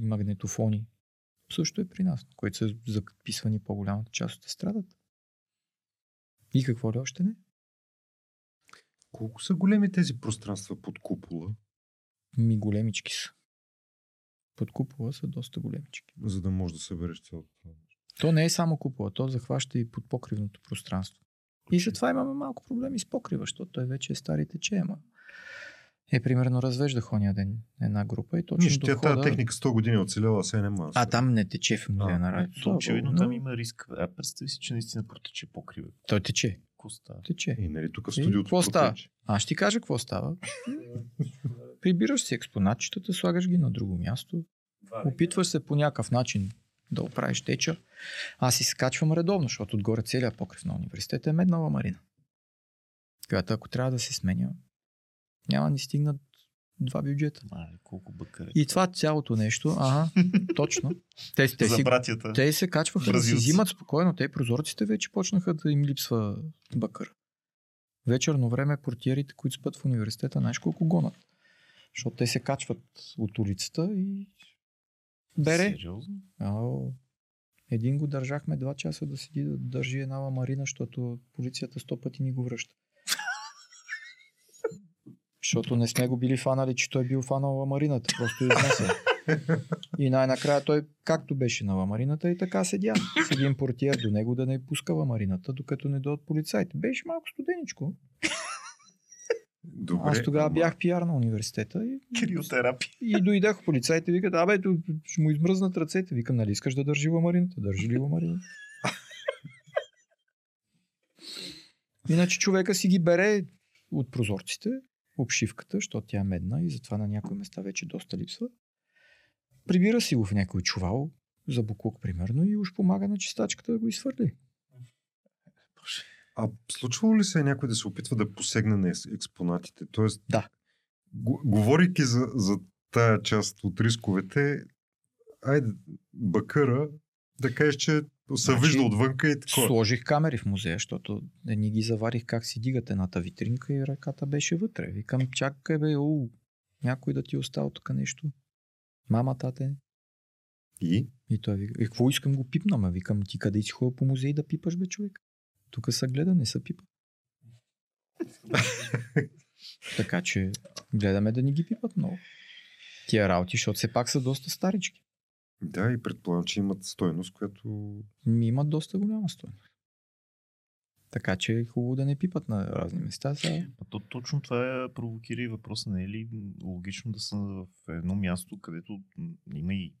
S4: магнетофони също е при нас, които са записвани по-голямата част от естрадата. И какво ли още не?
S2: Колко са големи тези пространства под купола,
S4: Ми големички са. Под купола са доста големички.
S2: за да можеш да събереш цялото това?
S4: То не е само купола, то захваща и под покривното пространство. И затова имаме малко проблеми с покрива, защото той вече е стари тече, ама е, примерно, развеждах ония ден една група и точно
S2: Нищо,
S4: до
S2: тази техника 100 години е оцеляла, сега няма.
S4: А, там не тече в музея
S2: А,
S4: на
S3: Е, очевидно
S4: Богу,
S3: там
S4: но
S3: има риск. А представи си, че наистина протече покрива.
S4: Той тече.
S3: Коста.
S4: Тече.
S2: И нали тук в студиото
S4: какво става? Аз ще ти кажа какво става. Прибираш си експонатчетата, слагаш ги на друго място, опитваш се по някакъв начин да оправиш теча. Аз си скачвам редовно, защото отгоре целият покрив на университета е меднала марина. Която ако трябва да се сменя, няма ни стигнат два бюджета.
S3: Мале, колко бъкър е.
S4: И това цялото нещо, ага, точно. Те, те, си, те се качваха да си взимат спокойно. Те прозорците вече почнаха да им липсва бъкър. Вечерно време портиерите, които спят в университета, знаеш колко гонат. Защото те се качват от улицата и бере.
S3: Сериозно?
S4: Един го държахме два часа да седи да държи една ламарина, защото полицията сто пъти ни го връща. Защото не сме го били фанали, че той бил фанал ламарината. Просто я изнесе. И най-накрая той както беше на ламарината и така седя. С един портиер до него да не пуска ламарината, докато не дойдат полицайите. Беше малко студеничко.
S2: Добре,
S4: Аз тогава
S2: ама-
S4: бях пиар на университета и,
S3: Криотерапия.
S4: и дойдах полицайите викат, абе, ще му измръзнат ръцете. Викам, нали искаш да държи ламарината? Държи ли ламарината? Иначе човека си ги бере от прозорците, обшивката, защото тя е медна и затова на някои места вече доста липсва. Прибира си го в някой чувал, за буклук примерно, и уж помага на чистачката да го изхвърли.
S2: А случвало ли се е някой да се опитва да посегне на експонатите? Тоест,
S4: Да.
S2: Г- говорейки за, за тая част от рисковете, айде, бакъра, да кажеш, че се
S4: Значи,
S2: вижда отвънка и такова.
S4: Сложих камери в музея, защото не ги заварих как си дигат едната витринка и ръката беше вътре. Викам, чакай бе, у, някой да ти е оставил тук нещо. Мама, тате.
S2: И?
S4: И той вика, какво искам го пипна, ма викам, ти къде си ходил по музей да пипаш, бе, човек? Тук са гледа, не са пипа. така че гледаме да ни ги пипат много. Тия работи, защото все пак са доста старички.
S2: Да, и предполагам, че имат стойност, която...
S4: Ми имат доста голяма стоеност. Така че е хубаво да не пипат на разни места. Сега.
S3: А то, точно това е провокира и въпроса, не е ли логично да са в едно място, където има и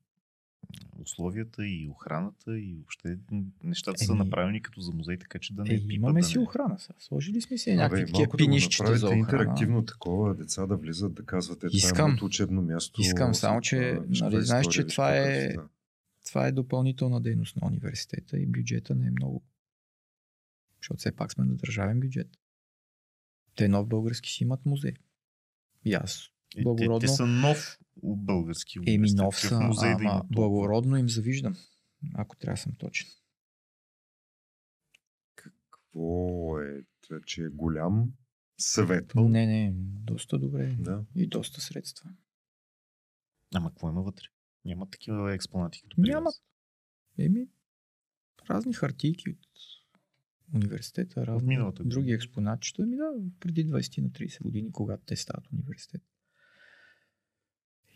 S3: условията, и охраната, и въобще нещата са
S4: Еми,
S3: направени като за музей, така че да не
S4: Е,
S3: пипат,
S4: имаме
S3: да
S4: си
S3: не...
S4: охрана сега. Сложили сме си някакви такива
S2: малко да
S4: пинищчета за охрана.
S2: интерактивно такова, деца да влизат, да казват, е, това е учебно място.
S4: Искам, само че, нали, знаеш, че това е-
S2: красота.
S4: Това е допълнителна дейност на университета и бюджета не е много. Защото все пак сме на държавен бюджет. Те нов български си имат музей. И аз.
S3: Е, те,
S4: благородно-
S3: те са нов български
S4: Еми
S3: университет.
S4: нов
S3: Какъв
S4: са,
S3: музей да
S4: ама
S3: има толкова?
S4: благородно им завиждам. Ако трябва да съм точен.
S2: Какво е? Това, че е голям съветвал.
S4: Не, не, доста добре.
S2: Да.
S4: И доста средства.
S3: Ама какво има вътре? Няма такива експонати като при
S4: Няма. Еми, разни хартийки от университета, разни
S3: миналата година.
S4: други експонатчета. Ами да, преди 20 на 30 години, когато те стават университет.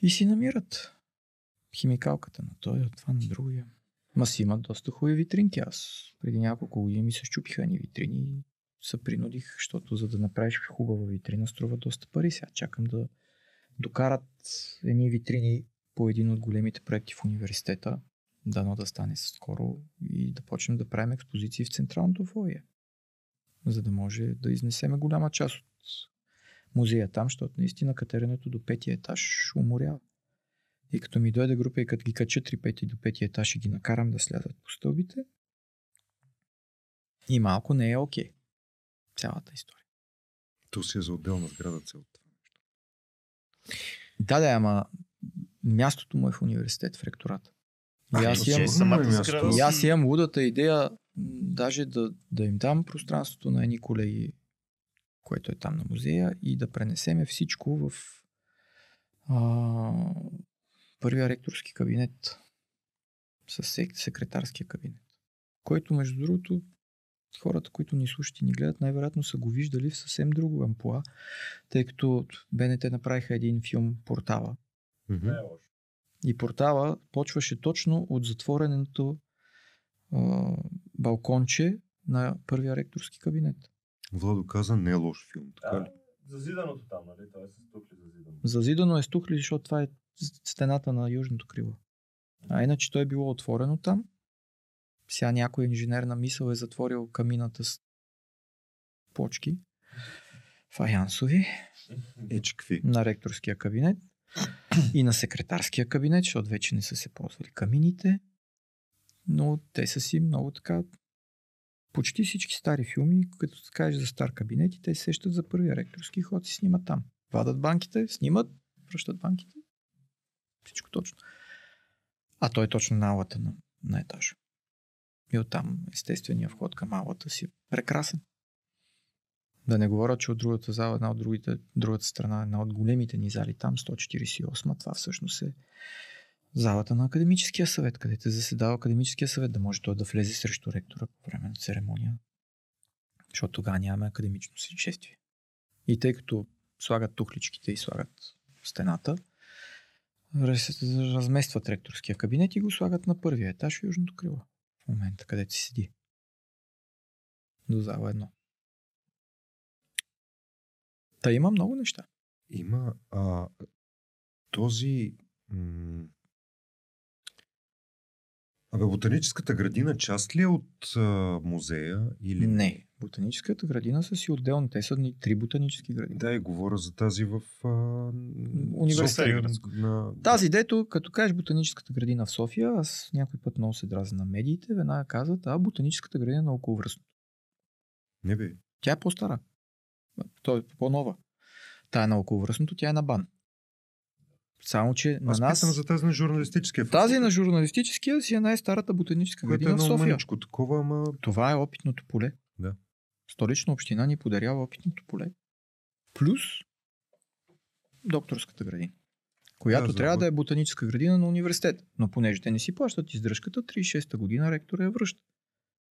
S4: И си намират химикалката на той, от това на другия. Ма си имат доста хубави витринки. Аз преди няколко години ми се щупиха ни витрини и се принудих, защото за да направиш хубава витрина струва доста пари. Сега чакам да докарат едни витрини по един от големите проекти в университета. Дано да стане скоро и да почнем да правим експозиции в централното фойе. За да може да изнесеме голяма част от музея там, защото наистина катеренето до петия етаж уморява. И като ми дойде група и като ги кача 3 пети до петия етаж и ги накарам да слязат по стълбите, и малко не е окей. Цялата история.
S2: То си е за отделна сграда целта.
S4: Да, да, ама мястото му е в университет, в ректората. И аз
S2: то
S4: имам,
S2: е
S3: сграда
S4: и аз имам лудата идея даже да, да им дам пространството на едни колеги, което е там на музея и да пренесеме всичко в а, първия ректорски кабинет с сек- секретарския кабинет. Който, между другото, хората, които ни слушат и ни гледат, най-вероятно са го виждали в съвсем друго ампула, тъй като БНТ направиха един филм Портала,
S2: Мгм.
S4: и портала почваше точно от затвореното а, балконче на първия ректорски кабинет.
S2: Владо каза, не е лош филм, така ли?
S5: Зазиданото там, нали? Това е с тухли зазидано.
S4: Зазидано е стухли, защото това е стената на южното крило. А иначе той е било отворено там. Сега някой инженер на мисъл е затворил камината с почки фаянсови
S2: Еч, какви?
S4: на ректорския кабинет и на секретарския кабинет, защото вече не са се ползвали камините, но те са си много така почти всички стари филми, като се кажеш за стар кабинет и те се сещат за първия ректорски и ходят и снимат там. Вадат банките, снимат, връщат банките. Всичко точно. А той е точно на алата на, на етажа. И оттам естествения вход към алата си е прекрасен. Да не говоря, че от другата зала, една от другите, другата страна, една от големите ни зали там, 148, това всъщност е залата на академическия съвет, където заседава академическия съвет, да може той да влезе срещу ректора по време на церемония. Защото тогава нямаме академично шествие. И тъй като слагат тухличките и слагат стената, раз- разместват ректорския кабинет и го слагат на първия етаж в южното крило. В момента, където седи. До зала едно. Та има много неща.
S2: Има а, този... Абе, ботаническата градина част ли е от а, музея? Или...
S4: Не. Ботаническата градина са си отделни. Те са три ботанически градини.
S2: Да, и говоря за тази в а,
S4: Университет.
S2: София, на...
S4: Тази дето, като кажеш ботаническата градина в София, аз някой път много се дразя на медиите, веднага казват, а ботаническата градина на околовръстно.
S2: Не бе.
S4: Тя е по-стара. Той е по-нова. Тая на околовръстното, тя е на бан. Само, че на
S2: Аз
S4: нас...
S2: питам за тази на журналистическия
S4: Тази на журналистическия си е най-старата ботаническа
S2: което е
S4: градина в
S2: едно
S4: София.
S2: мъничко такова, ама
S4: Това е опитното поле.
S2: Да.
S4: Столична община ни подарява опитното поле. Плюс докторската градина. Която
S2: Да,
S4: трябва да е ботаническа градина на университет. Но понеже те не си плащат издръжката, 36-та година ректора я връща.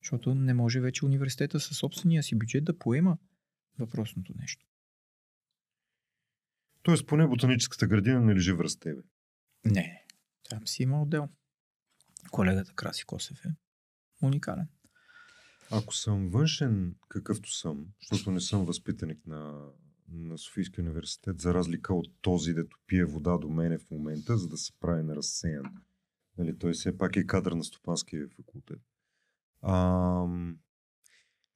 S4: Защото не може вече университета със собствения си бюджет да поема въпросното нещо.
S2: Тоест поне ботаническата градина не лежи в Растебе.
S4: Не, там си има отдел. Колегата Краси Косев е уникален.
S2: Ако съм външен, какъвто съм, защото не съм възпитаник на, на Софийския университет, за разлика от този, дето пие вода до мене в момента, за да се прави на разсеян. Нали, той все пак е кадър на стопанския факултет. А,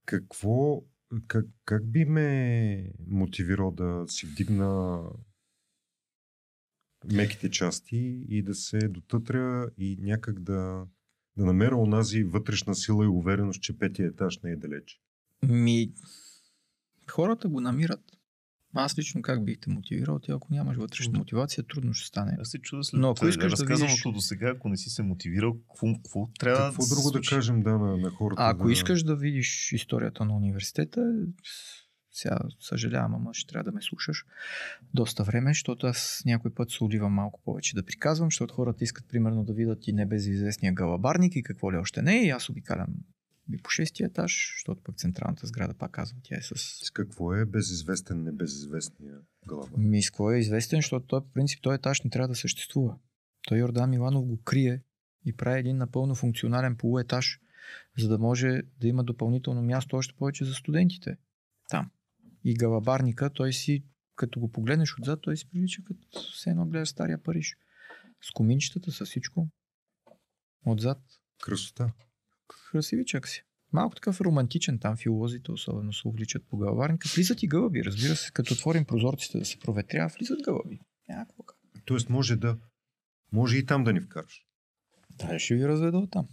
S2: какво, как, как би ме мотивирал да си вдигна меките части и да се дотътря и някак да, да намеря онази вътрешна сила и увереност, че петия етаж не е далеч.
S4: Ми, хората го намират. Аз лично как бих те мотивирал? Ти ако нямаш вътрешна мотивация, трудно ще стане.
S3: Аз се чуда след
S4: Но ако искаш да
S3: разказаното
S4: видиш-
S3: до сега, ако не си се мотивирал, какво, какво трябва
S2: Какво
S3: да
S2: друго да кажем да, на, на хората?
S4: А ако
S2: да...
S4: искаш да видиш историята на университета, сега съжалявам, ама ще трябва да ме слушаш доста време, защото аз някой път се оливам малко повече да приказвам, защото хората искат примерно да видят и небезизвестния галабарник и какво ли още не. И аз обикалям и по шестия етаж, защото пък централната сграда, пак казвам, тя е с...
S2: С какво е безизвестен, небезизвестния глава?
S4: Ми с кой е известен, защото той по принцип този етаж не трябва да съществува. Той Йордан Миланов го крие и прави един напълно функционален полуетаж, за да може да има допълнително място още повече за студентите. Там. И галабарника, той си, като го погледнеш отзад, той си прилича като все едно гледаш стария Париж. С коминчетата, с всичко. Отзад.
S2: Красота.
S4: Красивичък си. Малко такъв романтичен там, филозите особено се увличат по галабарника. Влизат и гълъби, разбира се, като отворим прозорците да се проветрява, влизат гълъби. Някакво.
S2: Тоест може да... Може и там да ни вкараш.
S4: Да, ще ви разведа от там.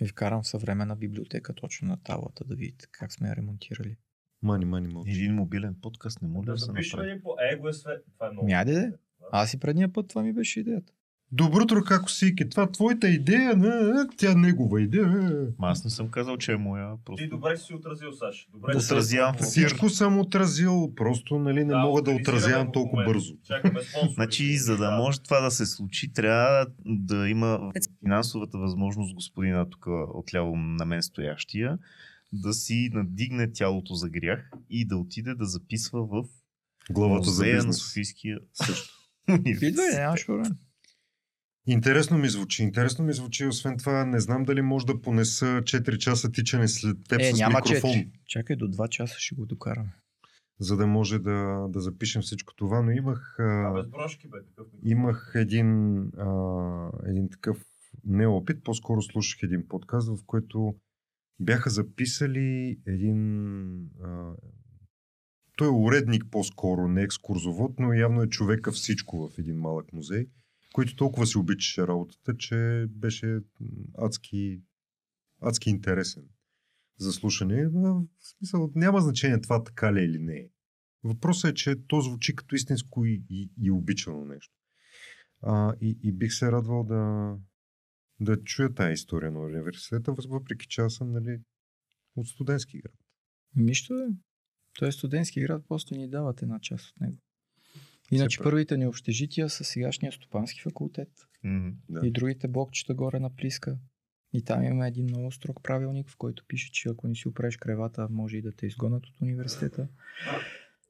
S4: И вкарам в съвременна библиотека точно на таблата да видите как сме я ремонтирали.
S2: Мани, мани, мълчи.
S3: Един мобилен подкаст не може да,
S5: Да
S3: се
S5: запишем
S3: направи.
S5: един по Его е свет. Това е много.
S4: Ми, айде де.
S5: интересно.
S4: Аз и предния път това ми беше идеята.
S2: Добро утро, како си? Това е твоята идея, на... тя е негова идея.
S3: Ма аз не съм казал, че е моя.
S5: Ти
S3: Просто...
S5: добре си отразил, Саш. Добре
S3: Да отразявам.
S2: Всичко съм отразил, просто нали, не мога да отразявам толкова
S5: момента.
S2: бързо.
S5: Чакаме спонсори.
S3: Значи, за да може това да се случи, трябва да има финансовата възможност господина тук отляво на мен стоящия да си надигне тялото за грях и да отиде да записва в
S2: Главата за
S3: на. Софийския също.
S4: Идва нямаш проблем.
S2: Интересно ми звучи. Интересно ми звучи. Освен това, не знам дали може да понеса 4 часа тичане след теб
S4: Е,
S2: с
S4: няма
S2: микрофон,
S4: 4. Чакай до 2 часа ще го докараме.
S2: за да може да, да запишем всичко това. Но имах,
S5: А, без брошки, бе. Такъв
S2: имах един, а, един такъв неопит. По-скоро слушах един подкаст, в който бяха записали един... А, той е уредник по-скоро, не екскурзовод, но явно е човека всичко в един малък музей, който толкова си обичаше работата, че беше адски, адски интересен за слушане. В смисъл, няма значение това така ли е или не е. Въпросът е, че то звучи като истинско и, и, и обичано нещо. А, и, и бих се радвал да, да чуя тази история на университета, въпреки че аз съм нали, от студентски град.
S4: Нищо е. Той е студентски град, просто ни дават една част от него. Иначе
S2: Все пак.
S4: първите ни общежития са сегашния стопански факултет
S3: Мгм.
S2: Да.
S4: и другите блокчета горе на Плиска. И там има един много строг правилник, в който пише, че ако не си оправиш кревата, може и да те изгонят от университета.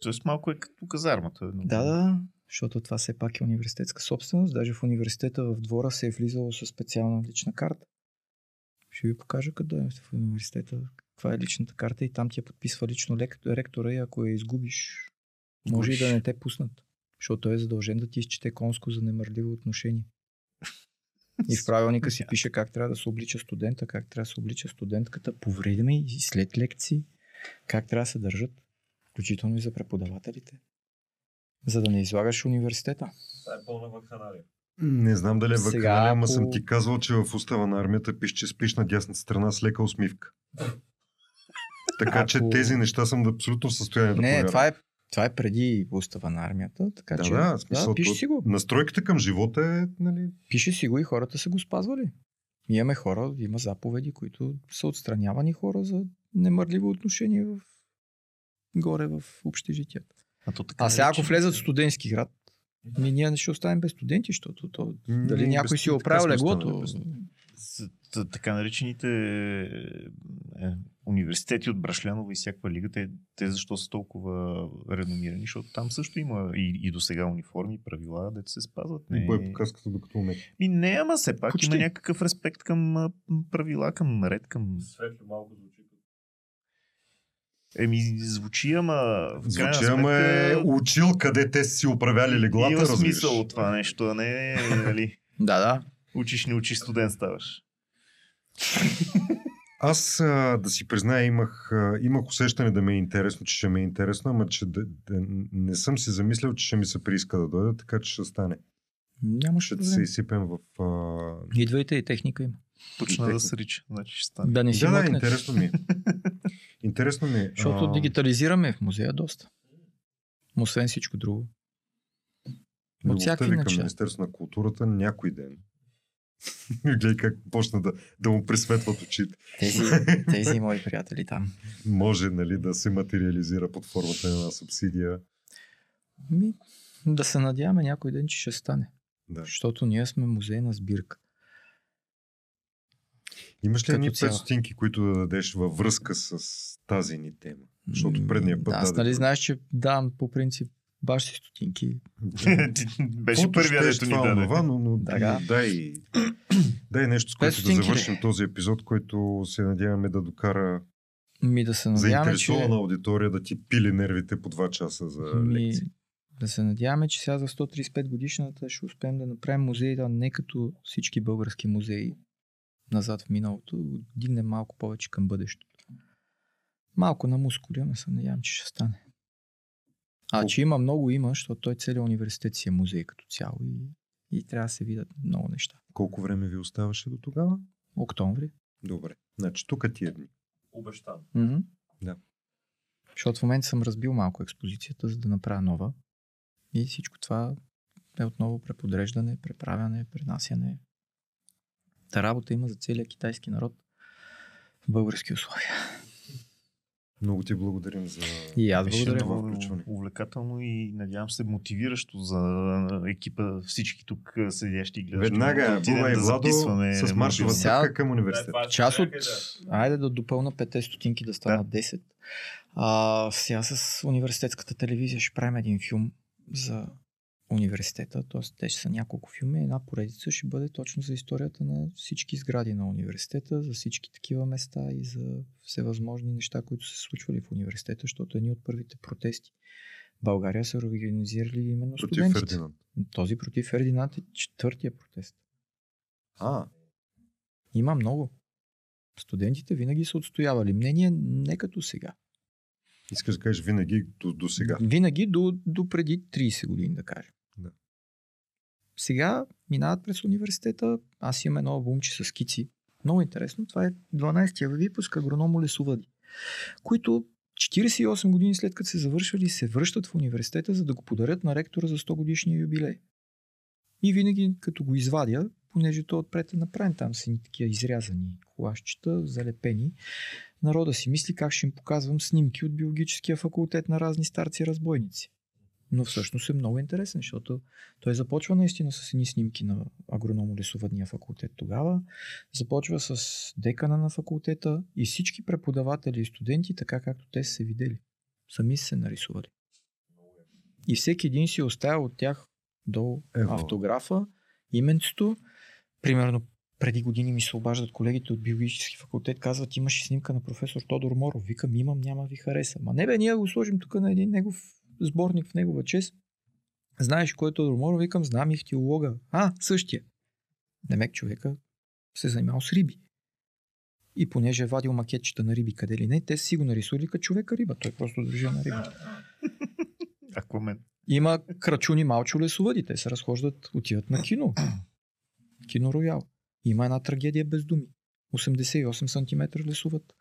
S3: Тоест малко е като казармата.
S4: Да, да, защото това все пак е университетска собственост. Даже в университета в двора се е влизало със специална лична карта. Ще ви покажа къде е в университета, каква е личната карта и там ти я подписва лично лек- ректора и ако я изгубиш, може и да не те пуснат. Защото той е задължен да ти изчете конско за немърливо отношение. И в правилника си пише как трябва да се облича студента, как трябва да се облича студентката по време и след лекции, как трябва да се държат, включително и за преподавателите. За да не излагаш университета.
S5: Това е пълна вакханалия.
S2: Не знам дали е вакханалия, ама
S4: ако-
S2: съм ти казвал, че в устава на армията пише, че спиш на дясната страна с лека усмивка. Така че
S4: Ако-
S2: тези неща съм абсолютно в състояние да
S4: Не,
S2: повярвам.
S4: това е Това е преди устава на армията, така
S2: Да,
S4: че
S2: да, смисъл,
S4: да, пише си го.
S2: Настройката към живота е, нали,
S4: Пише си го и хората са го спазвали. Имаме хора, има заповеди, които са отстранявани хора за немърливо отношение в... горе в общежитията.
S3: А, то така
S4: А сега ако влезат в студентски град, ми ние не ще оставим без студенти, защото то, дали някой си
S2: така
S4: оправил леглото.
S3: Така наречените е, университети от Брашлянова и всякаква лига, те, те защо са толкова реномирани, защото там също има и, и до сега униформи, правила, дето се спазват. Не,
S2: Бой показката докато умееш.
S3: Ми не, ама все пак
S4: Почти.
S3: има някакъв респект към правила, към ред, към...
S5: Светли малко звучи.
S3: Еми, звучи, ама...
S2: Звучи, ама е учил къде те си управяли леглата,
S3: Има
S2: разбираш.
S3: смисъл от това нещо, а не, нали,
S4: Да, да.
S3: Учиш, не учиш, студент ставаш.
S2: Аз а, да си призная, имах, а, имах усещане да ми е интересно, че ще ми е интересно, ама че да, да, не съм си замислял, че ще ми се прииска да дойда, така че ще стане.
S4: Нямаше
S2: Ще се
S4: проблем.
S2: изсипем в... А...
S4: Идвайте и техника има.
S3: Почна да
S2: техни-
S3: срича, значи ще стане.
S4: Да не си
S2: Да, да, интересно ми е. Интересно ми е.
S4: Защото
S2: а,
S4: дигитализираме в музея доста. Освен всичко друго.
S2: любовта
S4: всякакви
S2: ви към. Министерство на културата някой ден. Гледай как почна да, да му присветват очите.
S4: Тези, тези мои приятели там.
S2: Може нали, да се материализира под формата на субсидия.
S4: Ми, да се надяваме някой ден, че ще стане.
S2: Да.
S4: Защото ние сме музейна сбирка.
S2: Имаш ли едни
S4: цяло.
S2: 5 стотинки, които да дадеш във връзка с тази ни тема? Защото предния път
S4: да, Аз нали знаеш, че давам по принцип баш си стотинки.
S3: Беше първия,
S2: е
S3: дето ни
S2: това,
S3: даде.
S2: онова, но, но
S4: Да.
S2: дай, дай нещо, с което да завършим този епизод, който се надяваме да докара
S4: Ми да се надяваме, че...
S2: заинтересована аудитория да ти пили нервите по 2 часа за
S4: Ми,
S2: лекции.
S4: да се надяваме, че сега за 135 годишната ще успеем да направим музей, да не като всички български музеи назад в миналото, да дигнем малко повече към бъдещето. Малко на мускули, ама се надявам, че ще стане. А че има много, има, защото той целият университет си е музей като цяло и, и трябва да се видят много неща.
S2: Колко време ви оставаше до тогава?
S4: Октомври.
S2: Добре. Значи тук тия дни.
S5: Обещан.
S4: Mm-hmm.
S2: Да.
S4: Защото в момента съм разбил малко експозицията, за да направя нова. И всичко това е отново преподреждане, преправяне, пренасяне. Та работа има за целия китайски народ в български условия.
S2: Много ти благодарим за
S4: И аз благодаря.
S2: това
S3: много
S2: включване.
S3: увлекателно и надявам се мотивиращо за екипа, всички тук седящи и гледащи.
S2: Веднага,
S3: да
S2: Буба и
S3: да
S2: Владо с маршова стъпка към университета.
S4: Част от... Айде да допълна 5 стотинки да станат 10. А, сега с университетската телевизия ще правим един филм за университета, т.е. те ще са няколко филми. Една поредица ще бъде точно за историята на всички сгради на университета, за всички такива места и за всевъзможни неща, които са случвали в университета, защото едни от първите протести в България са организирали именно
S2: Против
S4: студентите.
S2: Фердинанд.
S4: Този против Фердинанд е четвъртия протест.
S2: А,
S4: Има много. Студентите винаги са отстоявали мнение не като сега.
S2: Искаш да кажеш винаги до, до сега.
S4: Винаги до, до преди 30 години, да кажем.
S2: Да.
S4: Сега минават през университета. Аз имам едно албумче с скици. Много интересно. Това е 12-я випуск агрономо лесовъди, които 48 години след като се завършвали, се връщат в университета, за да го подарят на ректора за 100 годишния юбилей. И винаги, като го извадя, понеже то отпред е направен там са ни такива изрязани колашчета, залепени, народа си мисли как ще им показвам снимки от биологическия факултет на разни старци разбойници. Но всъщност е много интересен, защото той започва наистина с едни снимки на агрономо-лесовъдния факултет тогава, започва с декана на факултета и всички преподаватели и студенти, така както те са се видели. Сами са се нарисували. И всеки един си е оставил от тях до
S2: Ево.
S4: автографа, именцето. Примерно преди години ми се обаждат колегите от биологически факултет, казват, имаше снимка на професор Тодор Моров. Викам, имам, няма ви хареса. Ма не бе, ние го сложим тук на един негов сборник в негова чест. Знаеш кой е Тодор Моров? Викам, знам и теолога. А, същия. Демек човека се занимавал с риби. И понеже е вадил макетчета на риби къде ли не, те си го нарисували като човека риба. Той просто държи на риба.
S3: Аквамен.
S4: Има крачуни малчо лесовъди. Те се разхождат, отиват на кино. Кино Роял. Има една трагедия без думи. 88 см лесовът.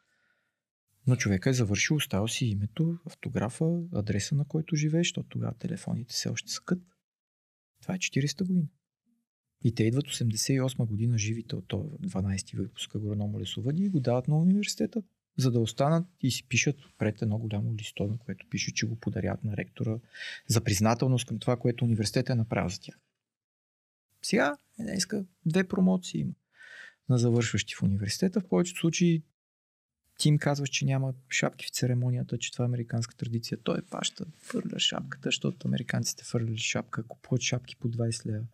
S4: Но човека е завършил, оставил си името, автографа, адреса на който живееш, защото тогава телефоните все още са кът. Това е 40-та година. И те идват 88 година живите от този 12 выпуск агрономо лесовъди и го дават на университета, за да останат и си пишат пред едно голямо листо, на което пише, че го подарят на ректора за признателност към това, което университетът е направил за тях. Сега е днеска две промоции има на завършващи в университета. В повечето случаи ти им казваш, че няма шапки в церемонията, че това е американска традиция. Той паща, фърля шапката, защото американците фърляли шапка, купуват шапки по 20 лева.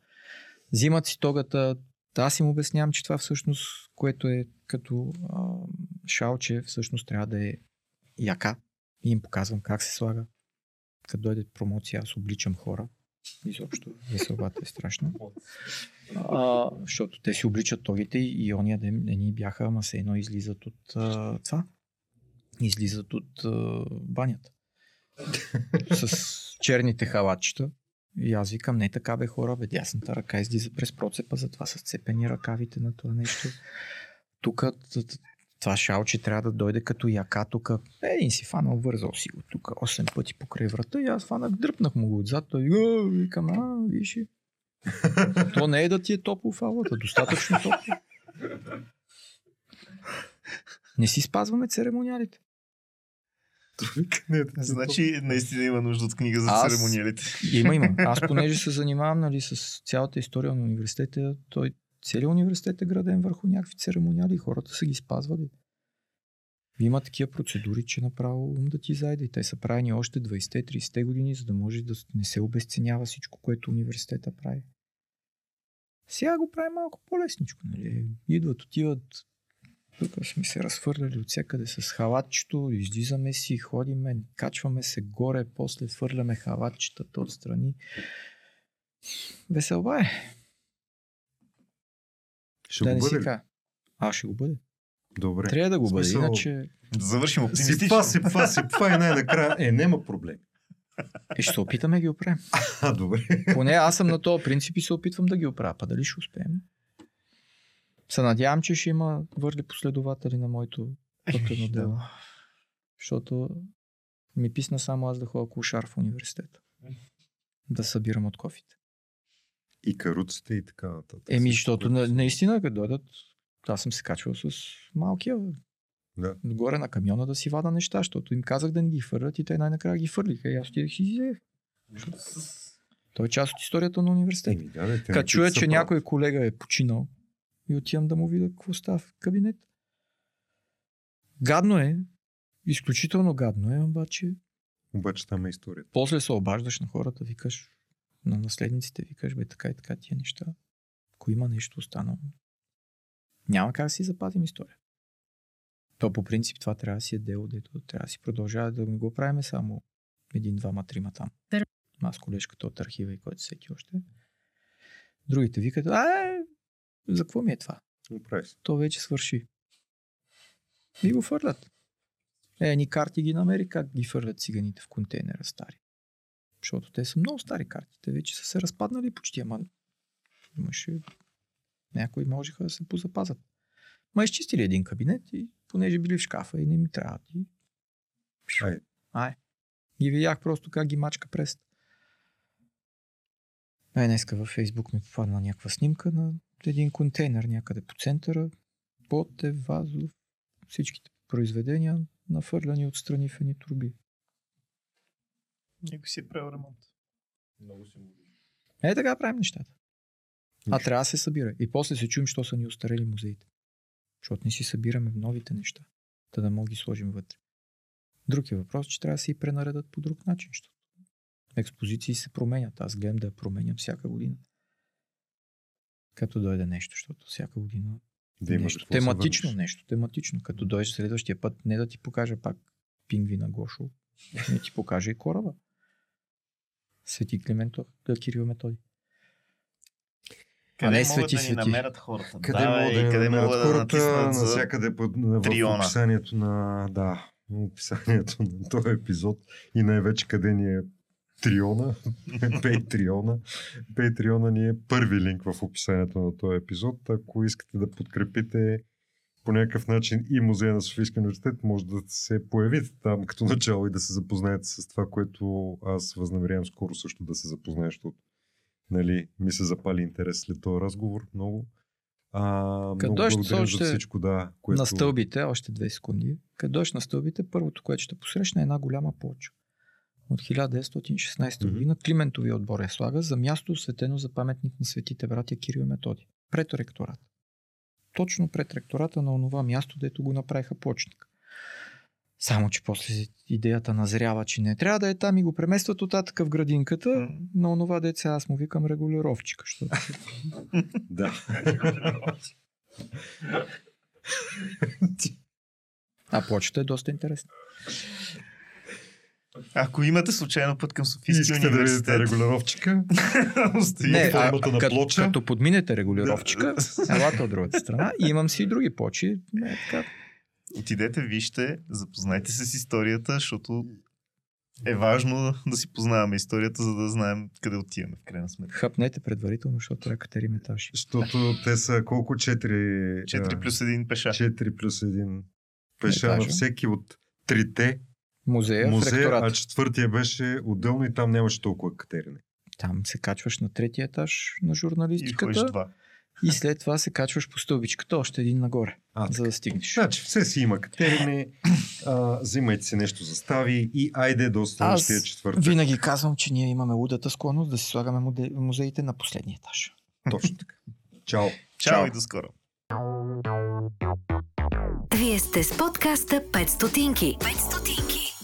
S4: Взимат си тогата. Аз им обяснявам, че това всъщност, което е като а, шалче, всъщност трябва да е яка. И им показвам как се слага. Като дойде промоция, аз обличам хора. Изобщо веселбата е страшна. А, защото те си обличат тогите и ония ден не ни бяха, ама се едно излизат от а, това. Излизат от а, банята. С черните халатчета. И аз викам, не така бе хора, бе, дясната ръка излиза през процепа, затова са сцепени ръкавите на това нещо. Тук това шалче трябва да дойде като яка тук. Един си фанал, вързал си го тук 8 пъти покрай врата и аз фанах, дръпнах му го отзад. Той викам, а, виж. и». То не е да ти е топло в алата, достатъчно топло. Не си спазваме церемониалите.
S3: Значи наистина има нужда от книга за
S4: Аз-
S3: церемониалите.
S4: Има, има. Аз понеже се занимавам нали, с цялата история на университета, той целият университет е граден върху някакви церемониали и хората са ги спазвали. Има такива процедури, че направо ум да ти зайде. И те са правени още 20-30 години, за да може да не се обесценява всичко, което университета прави. Сега го прави малко по-лесничко. Нали? Идват, отиват, тук сме се разфърляли от всякъде с халатчето, излизаме си, ходиме, качваме се горе, после фърляме халатчетата отстрани. Веселба е.
S2: Ще
S4: да
S2: го
S4: не си
S2: бъде ли?
S4: кажа. А, ще го бъде.
S2: Добре.
S4: Трябва да го бъде,
S2: Смисъл-
S4: иначе
S3: Да завършим оптимистично.
S2: сипва, сипва и най-накрая. Е, няма проблем.
S4: е, ще се опитаме да ги оправим.
S2: А, добре.
S4: Поне аз съм на този принцип и се опитвам да ги оправя. Па дали ще успеем? Се надявам, че ще има върли последователи на моето пътено
S3: да.
S4: дело. Защото ми писна само аз да ходя кошар в университета. Да събирам от кофите.
S2: И каруците и така нататък.
S4: Еми, защото на, наистина, като дойдат, аз съм се качвал с малкия
S2: Да.
S4: горе на камиона да си вада неща, защото им казах да не ги фърлят и те най-накрая ги фърлиха. И аз отидех и си взех. Той е част от историята на университета.
S2: Да, те
S4: Като чуя, че някой колега е починал и отивам да му видя какво става в кабинет. Гадно е, изключително гадно е, обаче
S2: Обаче там е историята.
S4: после се обаждаш на хората, викаш на наследниците, викаш, бе така и така тия неща. Ако има нещо останало, няма как да си запазим история. То по принцип това трябва да си е дело, дето трябва да си продължава да не го правиме само един, двама, трима там. Аз колежката от архива и който всеки още. Другите викат, а, е, за какво ми е това?
S2: Направи.
S4: То вече свърши. И го фърлят. Е, ни карти ги намери как ги фърлят циганите в контейнера стари. Защото те са много стари карти. Те вече са се разпаднали почти, ама имаше... Някои можеха да се позапазят. Ма изчистили един кабинет и понеже били в шкафа и не ми трябват. И...
S2: Ай.
S4: Ай. Ги видях просто как ги мачка през. Ай, днеска във Фейсбук ми попадна някаква снимка на един контейнер някъде по центъра. Поте, вазов, всичките произведения нафърляни отстрани в едни турби.
S3: Някой си е правил ремонт.
S5: Много си му
S4: Е, така правим нещата. А трябва да се събира. И после се чуем, що са ни устарели музеите. Защото не си събираме новите неща. Та да мога ги сложим вътре. Друг е въпрос, че трябва да се и пренаредат по друг начин. Защото експозиции се променят. Аз гледам да я променям всяка година. Като дойде нещо, защото всяка година
S2: Да има
S4: нещо тематично, нещо тематично. Като дойдеш следващия път, не да ти покажа пак пингвина Гошо, не ти покажа и кораба. Свети Климент да Кирил Методи.
S3: Къде
S4: не
S3: могат
S4: свети,
S3: да ни
S4: свети.
S3: намерят хората?
S2: Къде
S3: Давай,
S2: могат да ни
S3: къде
S2: намерят
S3: могат да
S2: хората?
S3: за...
S2: Навсякъде под, в описанието на... Да, описанието на този епизод и най-вече къде ни е Триона, Пейтриона. Пейтриона ни е първи линк в описанието на този епизод. Ако искате да подкрепите по някакъв начин и музея на Софийския университет може да се появи там като начало и да се запознаете с това, което аз възнамерявам скоро също да се запозная, защото нали, ми се запали интерес след този разговор много. А, много
S4: дойдеш
S2: благодаря
S4: още
S2: за всичко, да. Което...
S4: На стълбите, още две секунди. Като дойдеш на стълбите, първото, което ще посрещне е една голяма плоча. От 1916
S2: Мгм.
S4: година Климентовия отбор я слага за място светено за паметник на светите братя Кирил и Методи. Пред ректората. Точно пред ректората на онова място, дето го направиха плочник. Само, че после идеята назрява, че не трябва да е там и го преместват оттатък в градинката на онова деца. Аз му викам регулировчика, защото
S2: Да.
S4: А плочата е доста интересна.
S3: Ако имате случайно път към Софийския
S2: Искате да видите
S3: университет,
S2: регулировчика?
S4: Не, а,
S2: формата на
S4: като,
S2: плоча.
S4: като подминете регулировчика, елате от другата страна. И имам си и други плочи. Не, така.
S3: отидете, вижте, запознайте се с историята, защото е важно да си познаваме историята, за да знаем къде отиваме в крайна сметка.
S4: Хъпнете предварително, защото трябва катерим етажи.
S2: Защото те са колко? 4,
S3: 4 плюс 1 пеша.
S2: 4 плюс 1 пеша на всеки от трите
S4: Музея,
S2: музея, а четвъртия беше отделно и там нямаше толкова катерене.
S4: Там се качваш на третия етаж на
S3: И
S4: журналистиката
S3: два.
S4: и, след това се качваш по стълбичката още един нагоре,
S2: А,
S4: за да стигнеш.
S2: Значи, все си има катерене, а, взимайте си нещо за стави и айде до следващия четвъртък.
S4: Винаги казвам, че ние имаме лудата склонност да си слагаме муде- музеите на последния етаж.
S2: Точно така. Чао.
S3: Чао и до скоро.
S1: Вие сте с подкаста 5 стотинки. 5 стотинки.